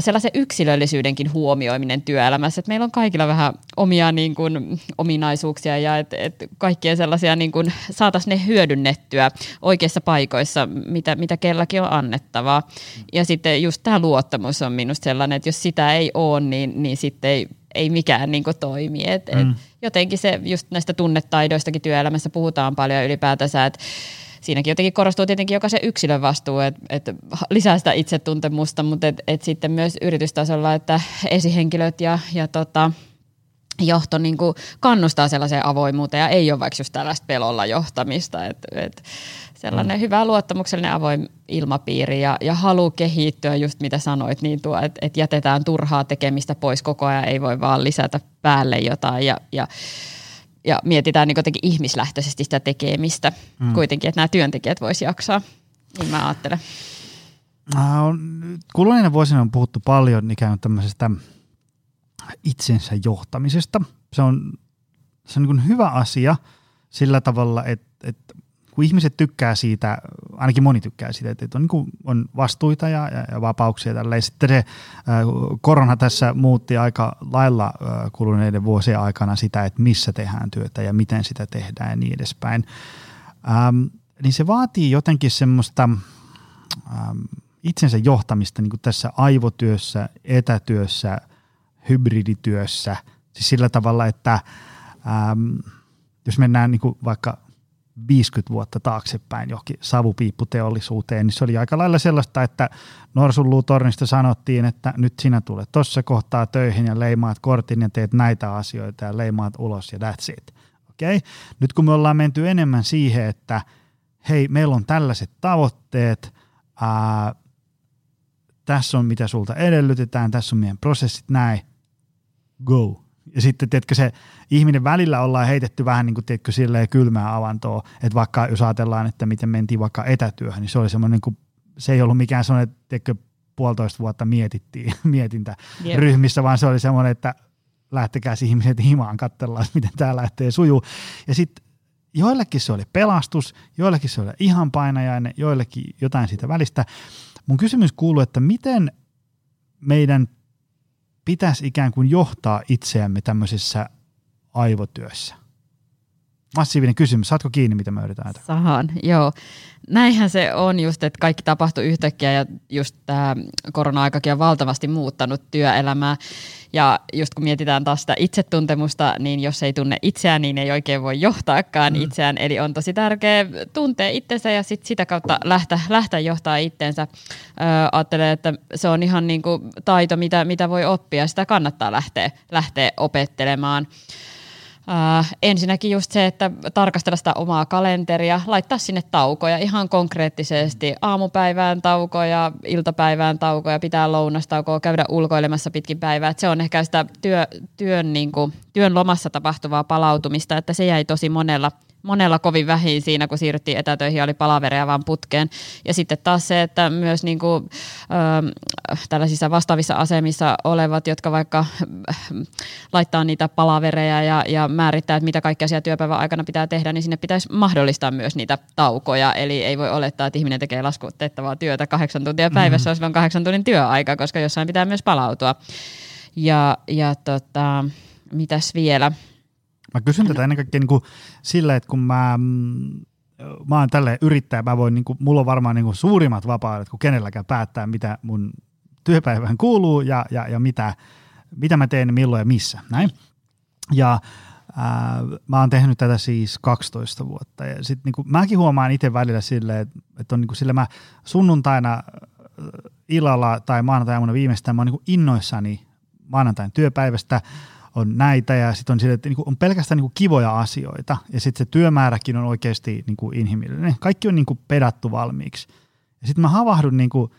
sellaisen yksilöllisyydenkin huomioiminen työelämässä, että meillä on kaikilla vähän omia niin kuin, ominaisuuksia ja että et kaikkien sellaisia niin kuin, saataisiin ne hyödynnettyä oikeissa paikoissa, mitä, mitä kelläkin on annettavaa. Ja sitten just tämä luottamus on minusta sellainen, että jos sitä ei ole, niin, niin sitten ei, ei mikään niin kuin, toimi. Et, mm. et jotenkin se just näistä tunnetaidoistakin työelämässä puhutaan paljon ylipäätänsä, että siinäkin jotenkin korostuu tietenkin jokaisen yksilön vastuu, että et lisää sitä itsetuntemusta, mutta et, et sitten myös yritystasolla, että esihenkilöt ja, ja tota, johto niin kuin kannustaa sellaiseen avoimuuteen ja ei ole vaikka just tällaista pelolla johtamista. Et, et sellainen mm. hyvä luottamuksellinen avoin ilmapiiri ja, ja halu kehittyä, just mitä sanoit, niin tuo, että et jätetään turhaa tekemistä pois koko ajan, ei voi vaan lisätä päälle jotain ja, ja ja mietitään niin jotenkin ihmislähtöisesti sitä tekemistä mm. kuitenkin, että nämä työntekijät voisi jaksaa. Niin mä ajattelen. Kuluneina vuosina on puhuttu paljon ikään kuin tämmöisestä itsensä johtamisesta. Se on, se on niin hyvä asia sillä tavalla, että kun ihmiset tykkää siitä, ainakin moni tykkää siitä, että on, niin kuin, on vastuita ja, ja, ja vapauksia tälleen. Sitten se äh, korona tässä muutti aika lailla äh, kuluneiden vuosien aikana sitä, että missä tehdään työtä ja miten sitä tehdään ja niin edespäin. Ähm, niin se vaatii jotenkin semmoista ähm, itsensä johtamista niin kuin tässä aivotyössä, etätyössä, hybridityössä. Siis sillä tavalla, että ähm, jos mennään niin kuin vaikka 50 vuotta taaksepäin johonkin savupiipputeollisuuteen, niin se oli aika lailla sellaista, että Norsunluutornista sanottiin, että nyt sinä tulet tuossa kohtaa töihin ja leimaat kortin ja teet näitä asioita ja leimaat ulos ja that's it. Okay? Nyt kun me ollaan menty enemmän siihen, että hei, meillä on tällaiset tavoitteet, ää, tässä on mitä sulta edellytetään, tässä on meidän prosessit, näin, go, ja sitten tiedätkö, se ihminen välillä ollaan heitetty vähän niin kuin tiedätkö, silleen kylmää avantoa, että vaikka jos ajatellaan, että miten mentiin vaikka etätyöhön, niin se oli semmoinen, niin se ei ollut mikään semmoinen, tiedätkö, puolitoista vuotta mietittiin mietintä yep. ryhmissä, vaan se oli semmoinen, että lähtekää ihmiset himaan, katsellaan, miten tämä lähtee sujuu. Ja sitten joillekin se oli pelastus, joillekin se oli ihan painajainen, joillekin jotain siitä välistä. Mun kysymys kuuluu, että miten meidän pitäisi ikään kuin johtaa itseämme tämmöisessä aivotyössä? Massiivinen kysymys. Saatko kiinni, mitä me yritetään Saan, joo. Näinhän se on just, että kaikki tapahtui yhtäkkiä ja just tämä korona-aikakin on valtavasti muuttanut työelämää. Ja just kun mietitään taas sitä itsetuntemusta, niin jos ei tunne itseään, niin ei oikein voi johtaakaan mm. itseään. Eli on tosi tärkeää tuntea itsensä ja sit sitä kautta lähteä, lähteä johtaa itsensä. Öö, ajattelen, että se on ihan niin kuin taito, mitä, mitä voi oppia. Sitä kannattaa lähteä, lähteä opettelemaan. Äh, ensinnäkin just se, että tarkastella sitä omaa kalenteria, laittaa sinne taukoja ihan konkreettisesti. Aamupäivään taukoja, iltapäivään taukoja, pitää lounastaukoa, käydä ulkoilemassa pitkin päivää. Et se on ehkä sitä työ, työn, niin kuin, työn lomassa tapahtuvaa palautumista, että se jäi tosi monella – monella kovin vähin siinä, kun siirryttiin etätöihin ja oli palavereja vaan putkeen. Ja sitten taas se, että myös niin kuin, äh, tällaisissa vastaavissa asemissa olevat, jotka vaikka äh, laittaa niitä palavereja ja, ja määrittää, että mitä kaikkea siellä työpäivän aikana pitää tehdä, niin sinne pitäisi mahdollistaa myös niitä taukoja. Eli ei voi olettaa, että ihminen tekee laskutettavaa työtä kahdeksan tuntia päivässä, mm-hmm. on silloin kahdeksan tunnin työaika, koska jossain pitää myös palautua. Ja, ja tota, mitäs vielä? Mä kysyn tätä ennen kaikkea niin sillä, että kun mä, mm, mä oon tälle yrittäjä, mä voin, niin kuin, mulla on varmaan niin kuin suurimmat vapaudet kuin kenelläkään päättää, mitä mun työpäivään kuuluu ja, ja, ja mitä, mitä mä teen, milloin ja missä. Näin. Ja ää, mä oon tehnyt tätä siis 12 vuotta ja sit niin kuin, mäkin huomaan itse välillä silleen, että, että on niin kuin sille mä sunnuntaina illalla tai maanantaina viimeistään mä oon niin innoissani maanantain työpäivästä, on näitä ja sitten on, sille, että niinku on pelkästään niinku kivoja asioita ja sitten se työmääräkin on oikeasti niinku inhimillinen. Kaikki on niinku pedattu valmiiksi. Ja sitten mä havahdun niinku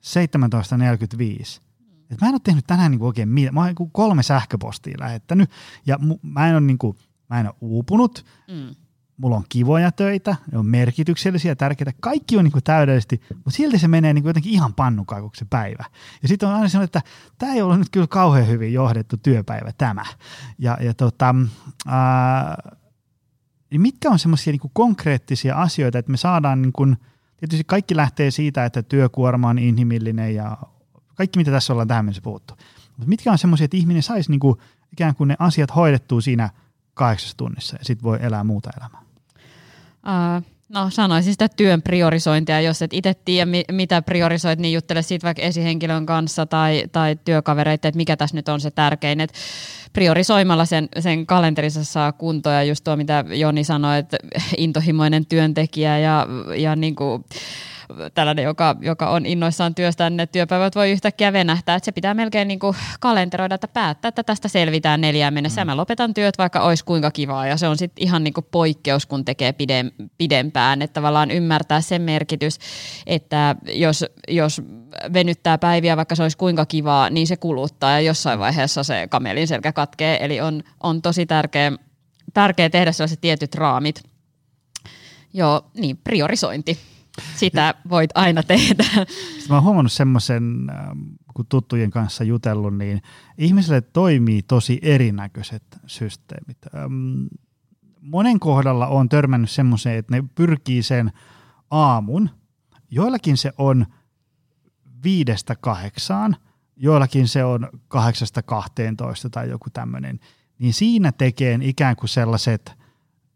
17.45. Et mä en ole tehnyt tänään niinku oikein mitään. Mä oon niinku kolme sähköpostia lähettänyt ja mu- mä en ole niinku, mä en ole uupunut. Mm mulla on kivoja töitä, ne on merkityksellisiä, tärkeitä, kaikki on niin kuin täydellisesti, mutta silti se menee niin kuin jotenkin ihan pannukaikuksi se päivä. Ja sitten on aina sanonut, että tämä ei ollut nyt kyllä kauhean hyvin johdettu työpäivä tämä. Ja, ja tota, ää, niin mitkä on semmoisia niin konkreettisia asioita, että me saadaan, niin kuin, tietysti kaikki lähtee siitä, että työkuorma on inhimillinen ja kaikki mitä tässä ollaan tähän mennessä puhuttu. Mutta mitkä on semmoisia, että ihminen saisi niin kuin, ikään kuin ne asiat hoidettua siinä kahdeksassa tunnissa ja sitten voi elää muuta elämää? Uh, no sanoisin sitä työn priorisointia, jos et itse tiedä mitä priorisoit, niin juttele siitä vaikka esihenkilön kanssa tai, tai työkavereita, että mikä tässä nyt on se tärkein. Et priorisoimalla sen, sen kalenterissa saa kuntoa ja just tuo mitä Joni sanoi, että intohimoinen työntekijä ja, ja niin kuin, tällainen, joka, joka on innoissaan työstään, ne työpäivät voi yhtäkkiä venähtää, että se pitää melkein niin kuin kalenteroida, että päättää, että tästä selvitään neljään mennessä. Mm. mä lopetan työt, vaikka olisi kuinka kivaa. Ja se on sitten ihan niin kuin poikkeus, kun tekee pidem, pidempään, että tavallaan ymmärtää sen merkitys, että jos, jos venyttää päiviä, vaikka se olisi kuinka kivaa, niin se kuluttaa. Ja jossain vaiheessa se kamelin selkä katkee, eli on, on tosi tärkeä, tärkeä tehdä sellaiset tietyt raamit. Joo, niin priorisointi sitä voit aina tehdä. Sitten mä oon huomannut semmoisen, ähm, kun tuttujen kanssa jutellut, niin ihmisille toimii tosi erinäköiset systeemit. Ähm, monen kohdalla on törmännyt semmoiseen, että ne pyrkii sen aamun. Joillakin se on viidestä kahdeksaan, joillakin se on kahdeksasta kahteentoista tai joku tämmöinen. Niin siinä tekee ikään kuin sellaiset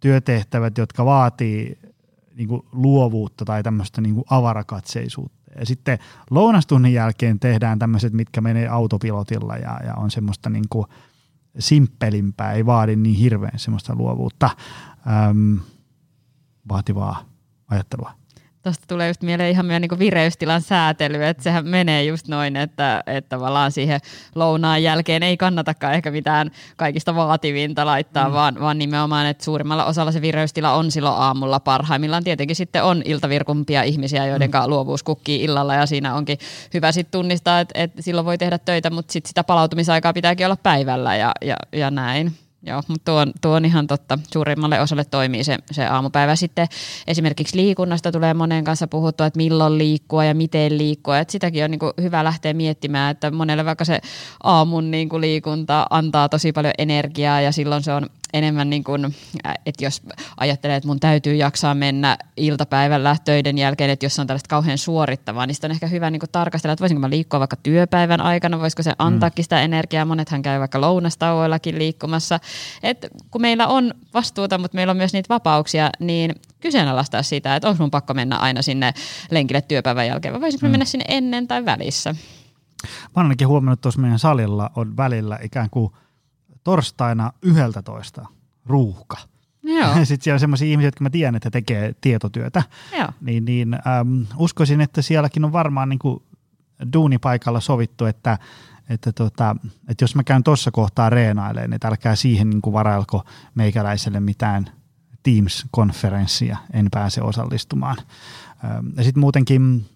työtehtävät, jotka vaatii niin kuin luovuutta tai tämmöistä niin kuin avarakatseisuutta. Ja sitten lounastunnin jälkeen tehdään tämmöiset, mitkä menee autopilotilla ja, ja on semmoista niin kuin simppelimpää, ei vaadi niin hirveän semmoista luovuutta, äm, vaativaa ajattelua. Tuosta tulee just mieleen ihan meidän niin vireystilan säätely, että sehän menee just noin, että, että tavallaan siihen lounaan jälkeen ei kannatakaan ehkä mitään kaikista vaativinta laittaa, mm. vaan, vaan nimenomaan, että suurimmalla osalla se vireystila on silloin aamulla parhaimmillaan. Tietenkin sitten on iltavirkumpia ihmisiä, joiden mm. luovuus kukkii illalla ja siinä onkin hyvä sitten tunnistaa, että, että silloin voi tehdä töitä, mutta sitten sitä palautumisaikaa pitääkin olla päivällä ja, ja, ja näin. Joo, mutta tuo tuo on ihan totta. Suurimmalle osalle toimii se, se aamupäivä. Sitten esimerkiksi liikunnasta tulee monen kanssa puhuttua, että milloin liikkua ja miten liikkua. Et sitäkin on niin kuin hyvä lähteä miettimään, että monelle vaikka se aamun niin kuin liikunta antaa tosi paljon energiaa ja silloin se on enemmän niin kuin, että jos ajattelee, että mun täytyy jaksaa mennä iltapäivällä töiden jälkeen, että jos on tällaista kauhean suorittavaa, niin sitten on ehkä hyvä niin kuin tarkastella, että voisinko mä liikkua vaikka työpäivän aikana, voisiko se antaakin sitä energiaa, monethan käy vaikka lounastauoillakin liikkumassa. Et kun meillä on vastuuta, mutta meillä on myös niitä vapauksia, niin kyseenalaistaa sitä, että onko mun pakko mennä aina sinne lenkille työpäivän jälkeen, vai voisinko mm. mennä sinne ennen tai välissä. Mä ainakin huomannut, että tuossa meidän salilla on välillä ikään kuin – torstaina 11 ruuhka. Joo. Sitten siellä on sellaisia ihmisiä, jotka mä tiedän, että tekee tietotyötä. Joo. Niin, niin äm, uskoisin, että sielläkin on varmaan niin kuin duunipaikalla sovittu, että että, tota, että jos mä käyn tuossa kohtaa reenailemaan, että älkää siihen niin kuin varailko meikäläiselle mitään Teams-konferenssia, en pääse osallistumaan. Ja sitten muutenkin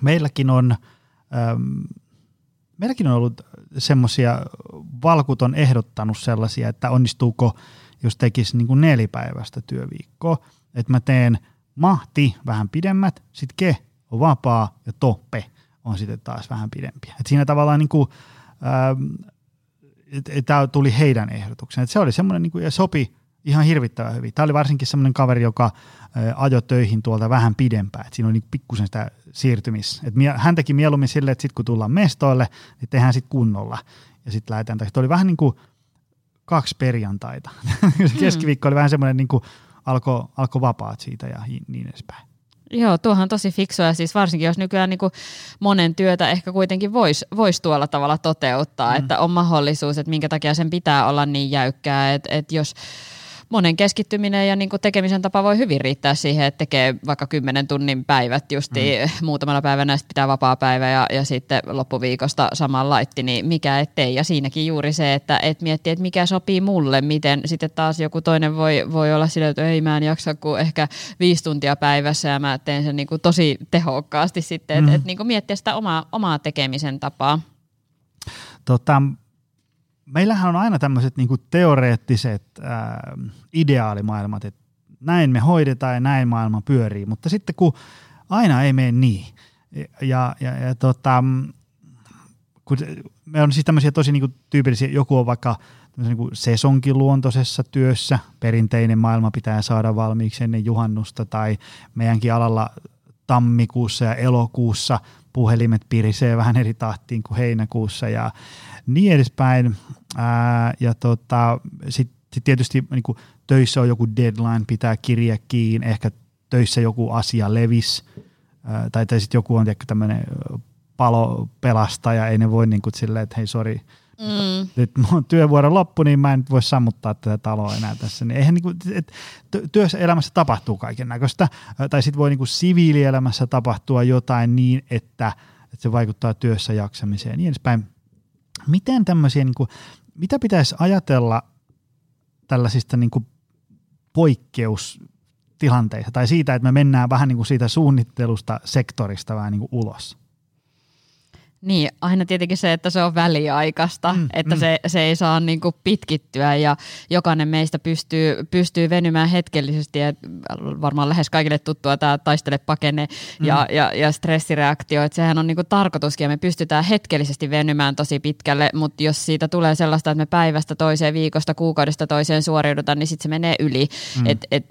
meilläkin on, meilläkin on ollut semmoisia, Valkut on ehdottanut sellaisia, että onnistuuko, jos tekisi niin nelipäiväistä työviikkoa, että mä teen mahti vähän pidemmät, sitten ke on vapaa ja toppe on sitten taas vähän pidempiä. Et siinä tavallaan niin kuin, tämä tuli heidän ehdotuksensa. Se oli semmoinen niin ja sopi ihan hirvittävän hyvin. Tämä oli varsinkin semmoinen kaveri, joka ajoi töihin tuolta vähän pidempään. Et siinä oli niin pikkusen sitä siirtymis. Et hän teki mieluummin silleen, että sitten kun tullaan mestoille, niin tehdään sitten kunnolla. Ja sitten lähdetään. Tämä oli vähän niin kuin kaksi perjantaita. Se keskiviikko oli vähän semmoinen, niin kuin alkoi alko vapaat siitä ja niin edespäin. Joo, tuohan tosi fiksua, siis varsinkin jos nykyään niin kuin monen työtä ehkä kuitenkin voisi vois tuolla tavalla toteuttaa, mm. että on mahdollisuus, että minkä takia sen pitää olla niin jäykkää, että, että jos monen keskittyminen ja niin kuin tekemisen tapa voi hyvin riittää siihen, että tekee vaikka kymmenen tunnin päivät justi mm. muutamalla päivänä, sitten pitää vapaa päivä ja, ja sitten loppuviikosta saman laitti, niin mikä ettei. Ja siinäkin juuri se, että et miettii, että mikä sopii mulle, miten sitten taas joku toinen voi, voi olla sillä, että ei mä en jaksa kuin ehkä viisi tuntia päivässä ja mä teen sen niin kuin tosi tehokkaasti sitten, että mm. et, niin kuin miettiä sitä omaa, omaa tekemisen tapaa. Tota, meillähän on aina tämmöiset niinku teoreettiset ää, ideaalimaailmat, että näin me hoidetaan ja näin maailma pyörii, mutta sitten kun aina ei mene niin, ja, ja, ja tota, kun me on siis tämmöisiä tosi niinku tyypillisiä, joku on vaikka niinku sesonkiluontoisessa työssä, perinteinen maailma pitää saada valmiiksi ennen juhannusta, tai meidänkin alalla tammikuussa ja elokuussa puhelimet pirisee vähän eri tahtiin kuin heinäkuussa, ja niin edespäin. Ää, ja tota, sitten sit tietysti niin kuin töissä on joku deadline, pitää kirja kiinni, ehkä töissä joku asia levis, ää, tai, tai sitten joku on tämmöinen palopelastaja, ei ne voi niin kuin silleen, että hei sori, Mm. Nyt mun työvuoro loppu, niin mä en voi sammuttaa tätä taloa enää tässä. Niin eihän niinku, et, työssä elämässä tapahtuu kaiken näköistä, tai sitten voi niinku siviilielämässä tapahtua jotain niin, että, että se vaikuttaa työssä jaksamiseen ja niin edespäin miten tämmöisiä, niin kuin, mitä pitäisi ajatella tällaisista niin kuin poikkeustilanteista tai siitä, että me mennään vähän niin kuin siitä suunnittelusta sektorista vähän niin kuin ulos? Niin, aina tietenkin se, että se on väliaikaista, mm, että mm. Se, se ei saa niin kuin pitkittyä ja jokainen meistä pystyy, pystyy venymään hetkellisesti ja varmaan lähes kaikille tuttua tämä taistele pakene mm. ja, ja, ja stressireaktio, että sehän on niin kuin tarkoituskin ja me pystytään hetkellisesti venymään tosi pitkälle, mutta jos siitä tulee sellaista, että me päivästä toiseen, viikosta, kuukaudesta toiseen suoriudutaan, niin sitten se menee yli, mm. että et,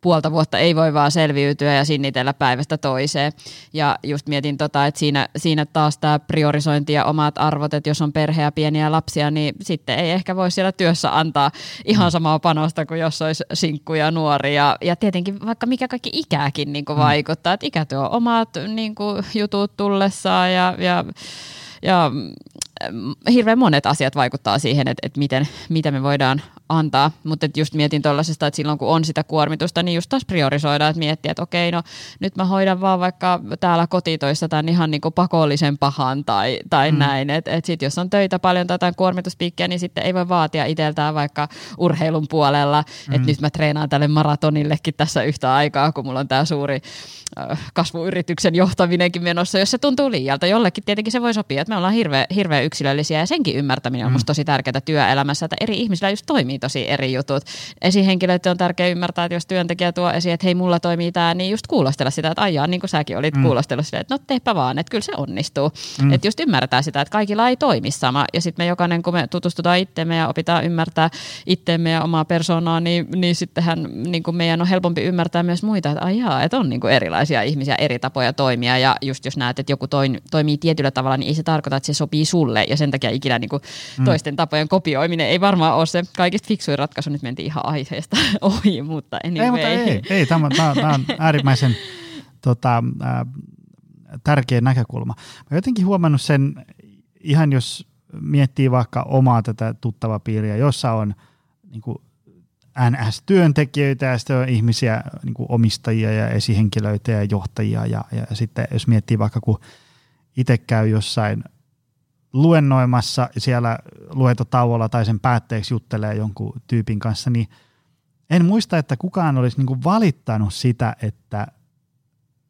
puolta vuotta ei voi vaan selviytyä ja sinnitellä päivästä toiseen ja just mietin tota, että siinä, siinä taas tämä priorisointi ja omat arvot, että jos on perhe ja pieniä lapsia, niin sitten ei ehkä voi siellä työssä antaa ihan mm. samaa panosta kuin jos olisi sinkkuja nuori. Ja, ja tietenkin vaikka mikä kaikki ikäkin niin kuin mm. vaikuttaa, että ikä tuo omat niin kuin, jutut tullessaan ja, ja ja mm, hirveän monet asiat vaikuttaa siihen, että, että miten, mitä me voidaan antaa, mutta just mietin tuollaisesta, että silloin kun on sitä kuormitusta, niin just taas priorisoidaan, että miettiä, että okei, no nyt mä hoidan vaan vaikka täällä kotitoissa tämän ihan niin kuin pakollisen pahan tai, tai mm. näin, että et sitten jos on töitä paljon tai jotain kuormituspiikkiä, niin sitten ei voi vaatia itseltään vaikka urheilun puolella, mm. että nyt mä treenaan tälle maratonillekin tässä yhtä aikaa, kun mulla on tämä suuri äh, kasvuyrityksen johtaminenkin menossa, jos se tuntuu liialta. Jollekin tietenkin se voi sopia, että me ollaan hirveän hirveä yksilöllisiä ja senkin ymmärtäminen on mm. musta tosi tärkeää työelämässä, että eri ihmisillä just toimii niin tosi eri jutut. Esihenkilöiden on tärkeää ymmärtää, että jos työntekijä tuo esiin, että hei mulla toimii tämä, niin just kuulostella sitä, että ajaa niin kuin säkin olit mm. kuulostellut sitä, että no teepä vaan, että kyllä se onnistuu. Mm. Että just ymmärtää sitä, että kaikilla ei toimi sama. Ja sitten me jokainen, kun me tutustutaan itteemme ja opitaan ymmärtää itteemme ja omaa persoonaa, niin, niin sittenhän niin kuin meidän on helpompi ymmärtää myös muita, että ajaa, että on niin kuin erilaisia ihmisiä, eri tapoja toimia. Ja just jos näet, että joku toin, toimii tietyllä tavalla, niin ei se tarkoita, että se sopii sulle. Ja sen takia ikinä niin kuin mm. toisten tapojen kopioiminen ei varmaan ole se kaikista fiksuin ratkaisu. Nyt mentiin ihan aiheesta ohi, mutta anyway. Ei, mutta ei, ei tämä, tämä, tämä on äärimmäisen tota, tärkeä näkökulma. Mä jotenkin huomannut sen, ihan jos miettii vaikka omaa tätä tuttava piiriä, jossa on niin kuin NS-työntekijöitä ja sitten on ihmisiä, niin kuin omistajia ja esihenkilöitä ja johtajia. Ja, ja sitten jos miettii vaikka, kun itse käy jossain luennoimassa siellä luentotauolla tai sen päätteeksi juttelee jonkun tyypin kanssa, niin en muista, että kukaan olisi niin valittanut sitä, että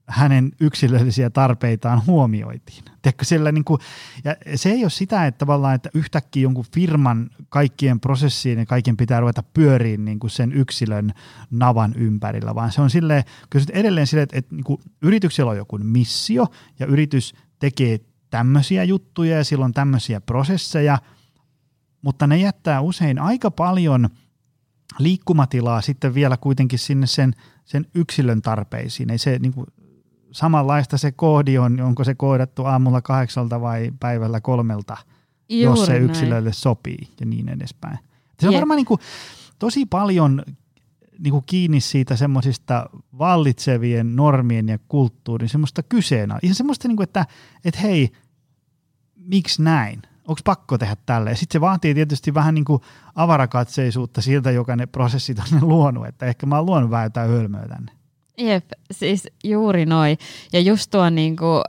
hänen yksilöllisiä tarpeitaan huomioitiin. Tiedätkö, siellä niin kuin, ja se ei ole sitä, että tavallaan, että yhtäkkiä jonkun firman kaikkien prosessiin ja kaiken pitää ruveta pyöriin niin kuin sen yksilön navan ympärillä, vaan se on silleen, kyllä edelleen silleen, että, että niin kuin yrityksellä on joku missio ja yritys tekee tämmöisiä juttuja ja silloin tämmöisiä prosesseja, mutta ne jättää usein aika paljon liikkumatilaa sitten vielä kuitenkin sinne sen, sen yksilön tarpeisiin. Ei se niin kuin, samanlaista se koodi on, onko se koodattu aamulla kahdeksalta vai päivällä kolmelta, Juuri jos se yksilölle näin. sopii ja niin edespäin. Se on Jep. varmaan niin kuin, tosi paljon niin kuin kiinni siitä semmoisista vallitsevien normien ja kulttuurin semmoista kyseenä. Ihan semmoista, niin kuin, että, että hei, miksi näin? Onko pakko tehdä tälle? Sitten se vaatii tietysti vähän niin kuin avarakatseisuutta siltä, joka ne prosessit on luonut, että ehkä mä oon luonut vähän jotain hölmöä tänne. Jep, siis juuri noin. Ja just tuo niin kuin,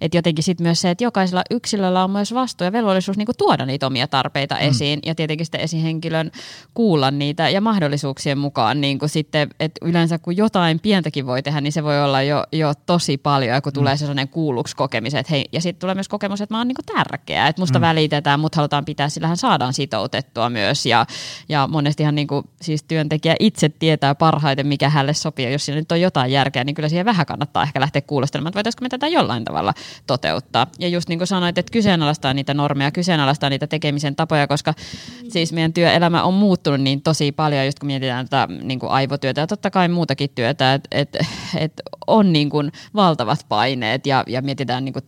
että jotenkin sitten myös se, että jokaisella yksilöllä on myös vastuu ja velvollisuus niinku tuoda niitä omia tarpeita mm. esiin ja tietenkin sitten esihenkilön kuulla niitä ja mahdollisuuksien mukaan niinku sitten, että yleensä kun jotain pientäkin voi tehdä, niin se voi olla jo, jo tosi paljon ja kun mm. tulee se sellainen kuulluksi kokemisen, että hei, ja sitten tulee myös kokemus, että mä oon niinku tärkeä, että musta mm. välitetään, mutta halutaan pitää, sillähän saadaan sitoutettua myös ja, ja monestihan niinku, siis työntekijä itse tietää parhaiten, mikä hänelle sopii, jos siinä nyt on jotain järkeä, niin kyllä siihen vähän kannattaa ehkä lähteä kuulostelemaan, että voitaisiinko me tätä jollain tavalla toteuttaa. Ja just niin kuin sanoit, että kyseenalaistaa niitä normeja, kyseenalaistaa niitä tekemisen tapoja, koska siis meidän työelämä on muuttunut niin tosi paljon, just kun mietitään tätä niin kuin aivotyötä ja totta kai muutakin työtä, että et, et on niin kuin valtavat paineet ja, ja mietitään niin kuin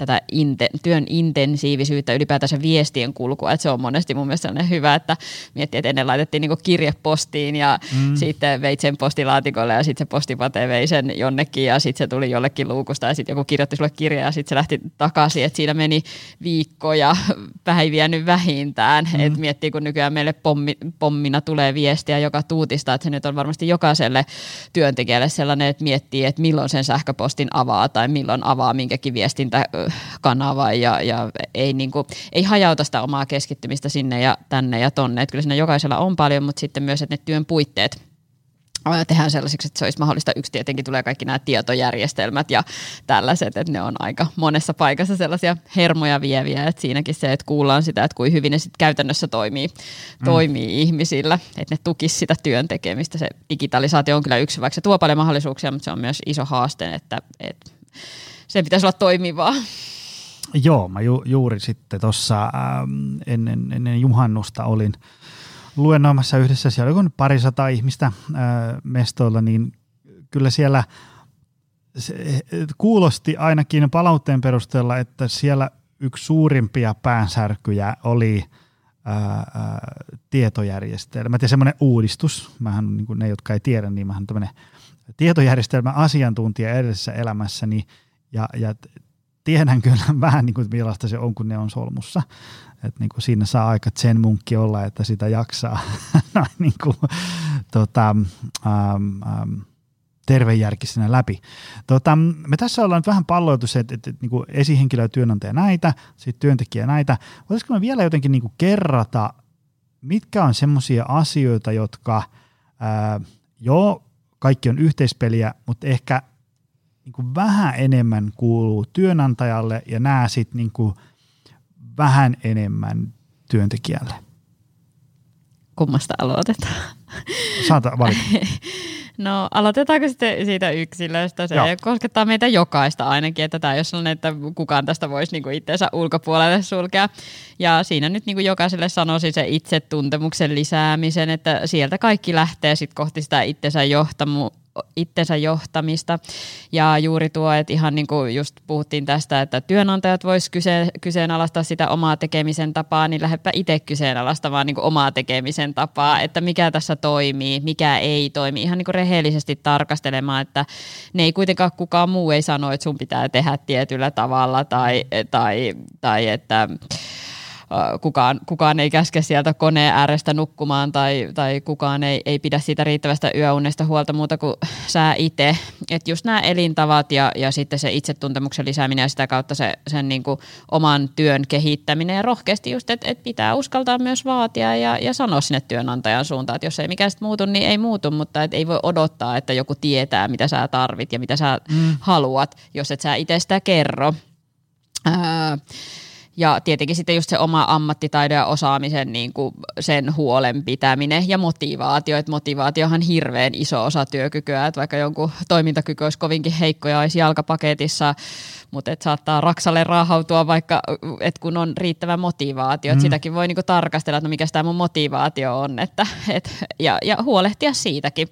tätä inte, työn intensiivisyyttä, ylipäätänsä viestien kulkua, että se on monesti mun mielestä sellainen hyvä, että miettii, että ennen laitettiin niin kirje postiin ja mm. sitten veit sen postilaatikolle ja sitten se postipate vei sen jonnekin ja sitten se tuli jollekin luukusta ja sitten joku kirjoitti sulle kirjaa ja sitten se lähti takaisin, että siinä meni viikkoja päiviä nyt vähintään, mm. että miettii kun nykyään meille pommi, pommina tulee viestiä joka tuutista, että se nyt on varmasti jokaiselle työntekijälle sellainen, että miettii, että milloin sen sähköpostin avaa tai milloin avaa minkäkin viestintä kanava ja, ja ei, niin kuin, ei hajauta sitä omaa keskittymistä sinne ja tänne ja tonne. Että kyllä siinä jokaisella on paljon, mutta sitten myös, että ne työn puitteet tehdään sellaisiksi, että se olisi mahdollista. Yksi tietenkin tulee kaikki nämä tietojärjestelmät ja tällaiset, että ne on aika monessa paikassa sellaisia hermoja vieviä, että siinäkin se, että kuullaan sitä, että kuin hyvin ne sitten käytännössä toimii, mm. toimii ihmisillä, että ne tukisi sitä työn tekemistä. Se digitalisaatio on kyllä yksi, vaikka se tuo paljon mahdollisuuksia, mutta se on myös iso haaste, että, että sen pitäisi olla toimivaa. Joo, mä ju, juuri sitten tuossa ähm, ennen, ennen juhannusta olin luennoimassa yhdessä, siellä oli pari sata ihmistä äh, mestoilla, niin kyllä siellä se, kuulosti ainakin palautteen perusteella, että siellä yksi suurimpia päänsärkyjä oli ää, äh, ää, äh, tietojärjestelmät ja semmoinen uudistus. Mähän niin ne, jotka ei tiedä, niin mähän tämmöinen tietojärjestelmä asiantuntija edellisessä elämässäni ja, ja tiedän kyllä vähän niin kuin, millaista se on, kun ne on solmussa. Et niin kuin siinä saa aika sen munkki olla, että sitä jaksaa niin kuin, tota, ähm, ähm, tervejärkisenä läpi. Tota, me tässä ollaan nyt vähän palloitu se, että, että, että niin kuin esihenkilö ja työnantaja näitä, sitten työntekijä näitä. Voitaisiko me vielä jotenkin niin kuin kerrata, mitkä on semmoisia asioita, jotka ää, joo, kaikki on yhteispeliä, mutta ehkä niin kuin vähän enemmän kuuluu työnantajalle ja nämä sitten niin kuin vähän enemmän työntekijälle? Kummasta aloitetaan? Saata valita. No aloitetaanko sitten siitä yksilöstä? Se Joo. koskettaa meitä jokaista ainakin, että tämä ei ole sellainen, että kukaan tästä voisi niinku itseensä ulkopuolelle sulkea. Ja siinä nyt niinku jokaiselle sanoisin se itsetuntemuksen lisäämisen, että sieltä kaikki lähtee sitten kohti sitä itsensä johtamu, itsensä johtamista. Ja juuri tuo, että ihan niin kuin just puhuttiin tästä, että työnantajat vois kyse, kyseenalaistaa sitä omaa tekemisen tapaa, niin lähdepä itse kyseenalaistamaan niin kuin omaa tekemisen tapaa, että mikä tässä toimii, mikä ei toimi. Ihan niin kuin rehellisesti tarkastelemaan, että ne ei kuitenkaan kukaan muu ei sano, että sun pitää tehdä tietyllä tavalla tai, tai, tai että kukaan, kukaan ei käske sieltä koneen äärestä nukkumaan tai, tai kukaan ei, ei pidä siitä riittävästä yöunesta huolta muuta kuin sä itse. Että just nämä elintavat ja, ja sitten se itsetuntemuksen lisääminen ja sitä kautta se, sen niin kuin oman työn kehittäminen ja rohkeasti just, että et pitää uskaltaa myös vaatia ja, ja sanoa sinne työnantajan suuntaan, että jos ei mikään sitten muutu, niin ei muutu, mutta et ei voi odottaa, että joku tietää, mitä sä tarvit ja mitä sä mm. haluat, jos et sä itse sitä kerro. Ää, ja tietenkin sitten just se oma ammattitaidon ja osaamisen niin kuin sen huolen pitäminen ja motivaatio. Että motivaatiohan on hirveän iso osa työkykyä, että vaikka jonkun toimintakyky olisi kovinkin heikko ja olisi jalkapaketissa, mutta et saattaa raksalle raahautua vaikka, et kun on riittävä motivaatio. Mm. sitäkin voi niinku tarkastella, että no mikä tämä mun motivaatio on että, et, ja, ja huolehtia siitäkin.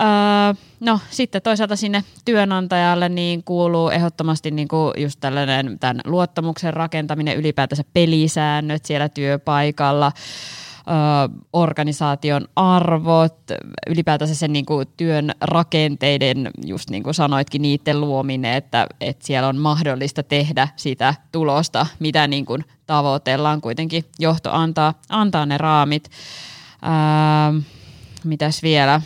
Öö, no sitten toisaalta sinne työnantajalle niin kuuluu ehdottomasti niin kuin just tällainen tämän luottamuksen rakentaminen, ylipäätänsä pelisäännöt siellä työpaikalla, öö, organisaation arvot, ylipäätänsä sen niin kuin työn rakenteiden, just niin kuin sanoitkin, niiden luominen, että, että siellä on mahdollista tehdä sitä tulosta, mitä niin kuin tavoitellaan. Kuitenkin johto antaa, antaa ne raamit. Öö, mitäs vielä?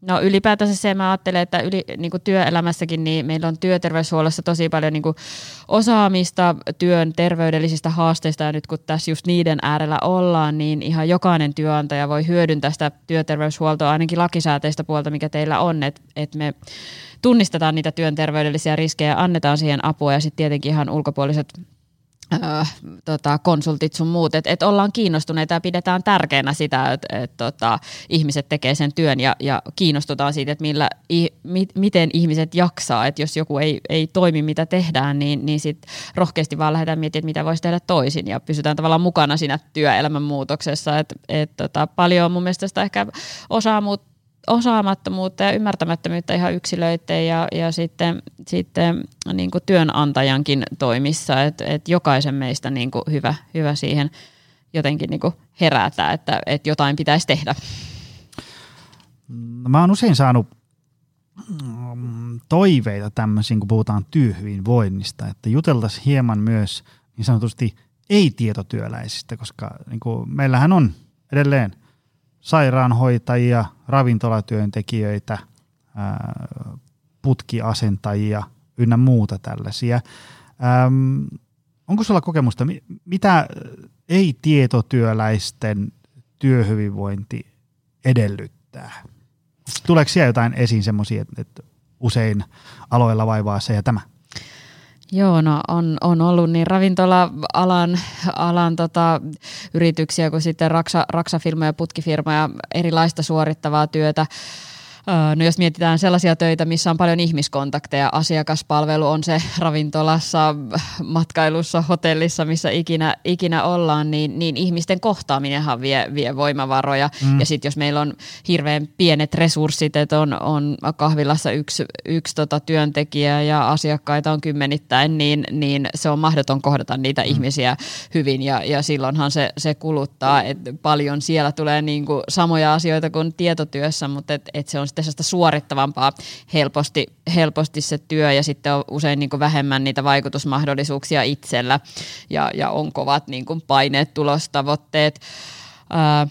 No ylipäätänsä se, mä ajattelen, että yli, niin kuin työelämässäkin niin meillä on työterveyshuollossa tosi paljon niin kuin osaamista työn terveydellisistä haasteista ja nyt kun tässä just niiden äärellä ollaan, niin ihan jokainen työnantaja voi hyödyntää sitä työterveyshuoltoa ainakin lakisääteistä puolta, mikä teillä on, että et me tunnistetaan niitä työn terveydellisiä riskejä, annetaan siihen apua ja sitten tietenkin ihan ulkopuoliset Öö, tota, konsultit sun muut, että et ollaan kiinnostuneita ja pidetään tärkeänä sitä, että et, tota, ihmiset tekee sen työn ja, ja kiinnostutaan siitä, että millä, i, mi, miten ihmiset jaksaa, että jos joku ei, ei toimi mitä tehdään, niin, niin sit rohkeasti vaan lähdetään miettimään, mitä voisi tehdä toisin ja pysytään tavallaan mukana siinä työelämän muutoksessa, että et, tota, paljon on mun mielestä sitä ehkä osaa, mutta osaamattomuutta ja ymmärtämättömyyttä ihan yksilöiden ja, ja sitten, sitten niin kuin työnantajankin toimissa, että et jokaisen meistä niin kuin hyvä, hyvä siihen jotenkin niin kuin herätä, että, että jotain pitäisi tehdä. No, mä oon usein saanut mm, toiveita tämmöisiin, kun puhutaan työhyvinvoinnista, että juteltaisiin hieman myös niin sanotusti ei-tietotyöläisistä, koska niin kuin meillähän on edelleen – sairaanhoitajia, ravintolatyöntekijöitä, putkiasentajia ynnä muuta tällaisia. onko sulla kokemusta, mitä ei-tietotyöläisten työhyvinvointi edellyttää? Tuleeko siellä jotain esiin semmoisia, että usein aloilla vaivaa se ja tämä? Joo, no on, on ollut niin ravintola-alan alan, tota, yrityksiä kuin sitten raksa, raksafirmoja, putkifirmoja, erilaista suorittavaa työtä. No jos mietitään sellaisia töitä, missä on paljon ihmiskontakteja, asiakaspalvelu on se ravintolassa, matkailussa, hotellissa, missä ikinä, ikinä ollaan, niin, niin ihmisten kohtaaminenhan vie, vie voimavaroja. Mm. Ja sitten jos meillä on hirveän pienet resurssit, että on, on kahvilassa yksi, yksi tota työntekijä ja asiakkaita on kymmenittäin, niin, niin se on mahdoton kohdata niitä mm. ihmisiä hyvin ja, ja silloinhan se, se kuluttaa, että paljon siellä tulee niinku samoja asioita kuin tietotyössä, mutta et, et se on sitten sellaista suorittavampaa helposti, helposti se työ ja sitten on usein niin kuin vähemmän niitä vaikutusmahdollisuuksia itsellä ja, ja on kovat niin kuin paineet, tulostavoitteet. Ää,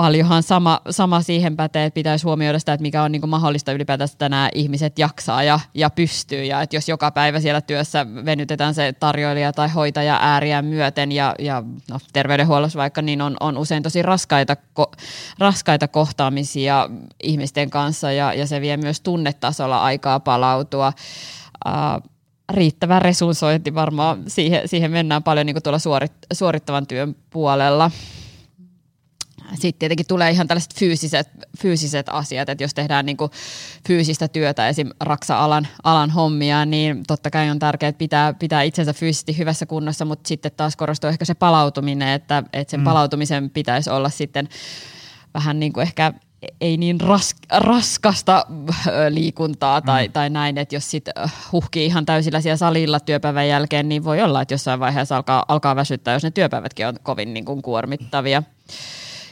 paljonhan sama, sama siihen pätee, että pitäisi huomioida sitä, että mikä on niin mahdollista ylipäätään, että nämä ihmiset jaksaa ja, ja pystyy. Ja että jos joka päivä siellä työssä venytetään se tarjoilija tai hoitaja ääriä myöten ja, ja no, terveydenhuollossa vaikka, niin on, on usein tosi raskaita, ko, raskaita kohtaamisia ihmisten kanssa ja, ja se vie myös tunnetasolla aikaa palautua. Uh, riittävä resurssointi varmaan, siihen, siihen mennään paljon niin kuin tuolla suorit, suorittavan työn puolella sitten tietenkin tulee ihan tällaiset fyysiset, fyysiset asiat, että jos tehdään niin kuin fyysistä työtä, esim. raksa-alan alan hommia, niin totta kai on tärkeää pitää, pitää itsensä fyysisesti hyvässä kunnossa, mutta sitten taas korostuu ehkä se palautuminen, että, että sen mm. palautumisen pitäisi olla sitten vähän niin kuin ehkä ei niin ras, raskasta liikuntaa tai, mm. tai näin, että jos sit huhkii ihan täysillä siellä salilla työpäivän jälkeen, niin voi olla, että jossain vaiheessa alkaa, alkaa väsyttää, jos ne työpäivätkin on kovin niin kuin kuormittavia.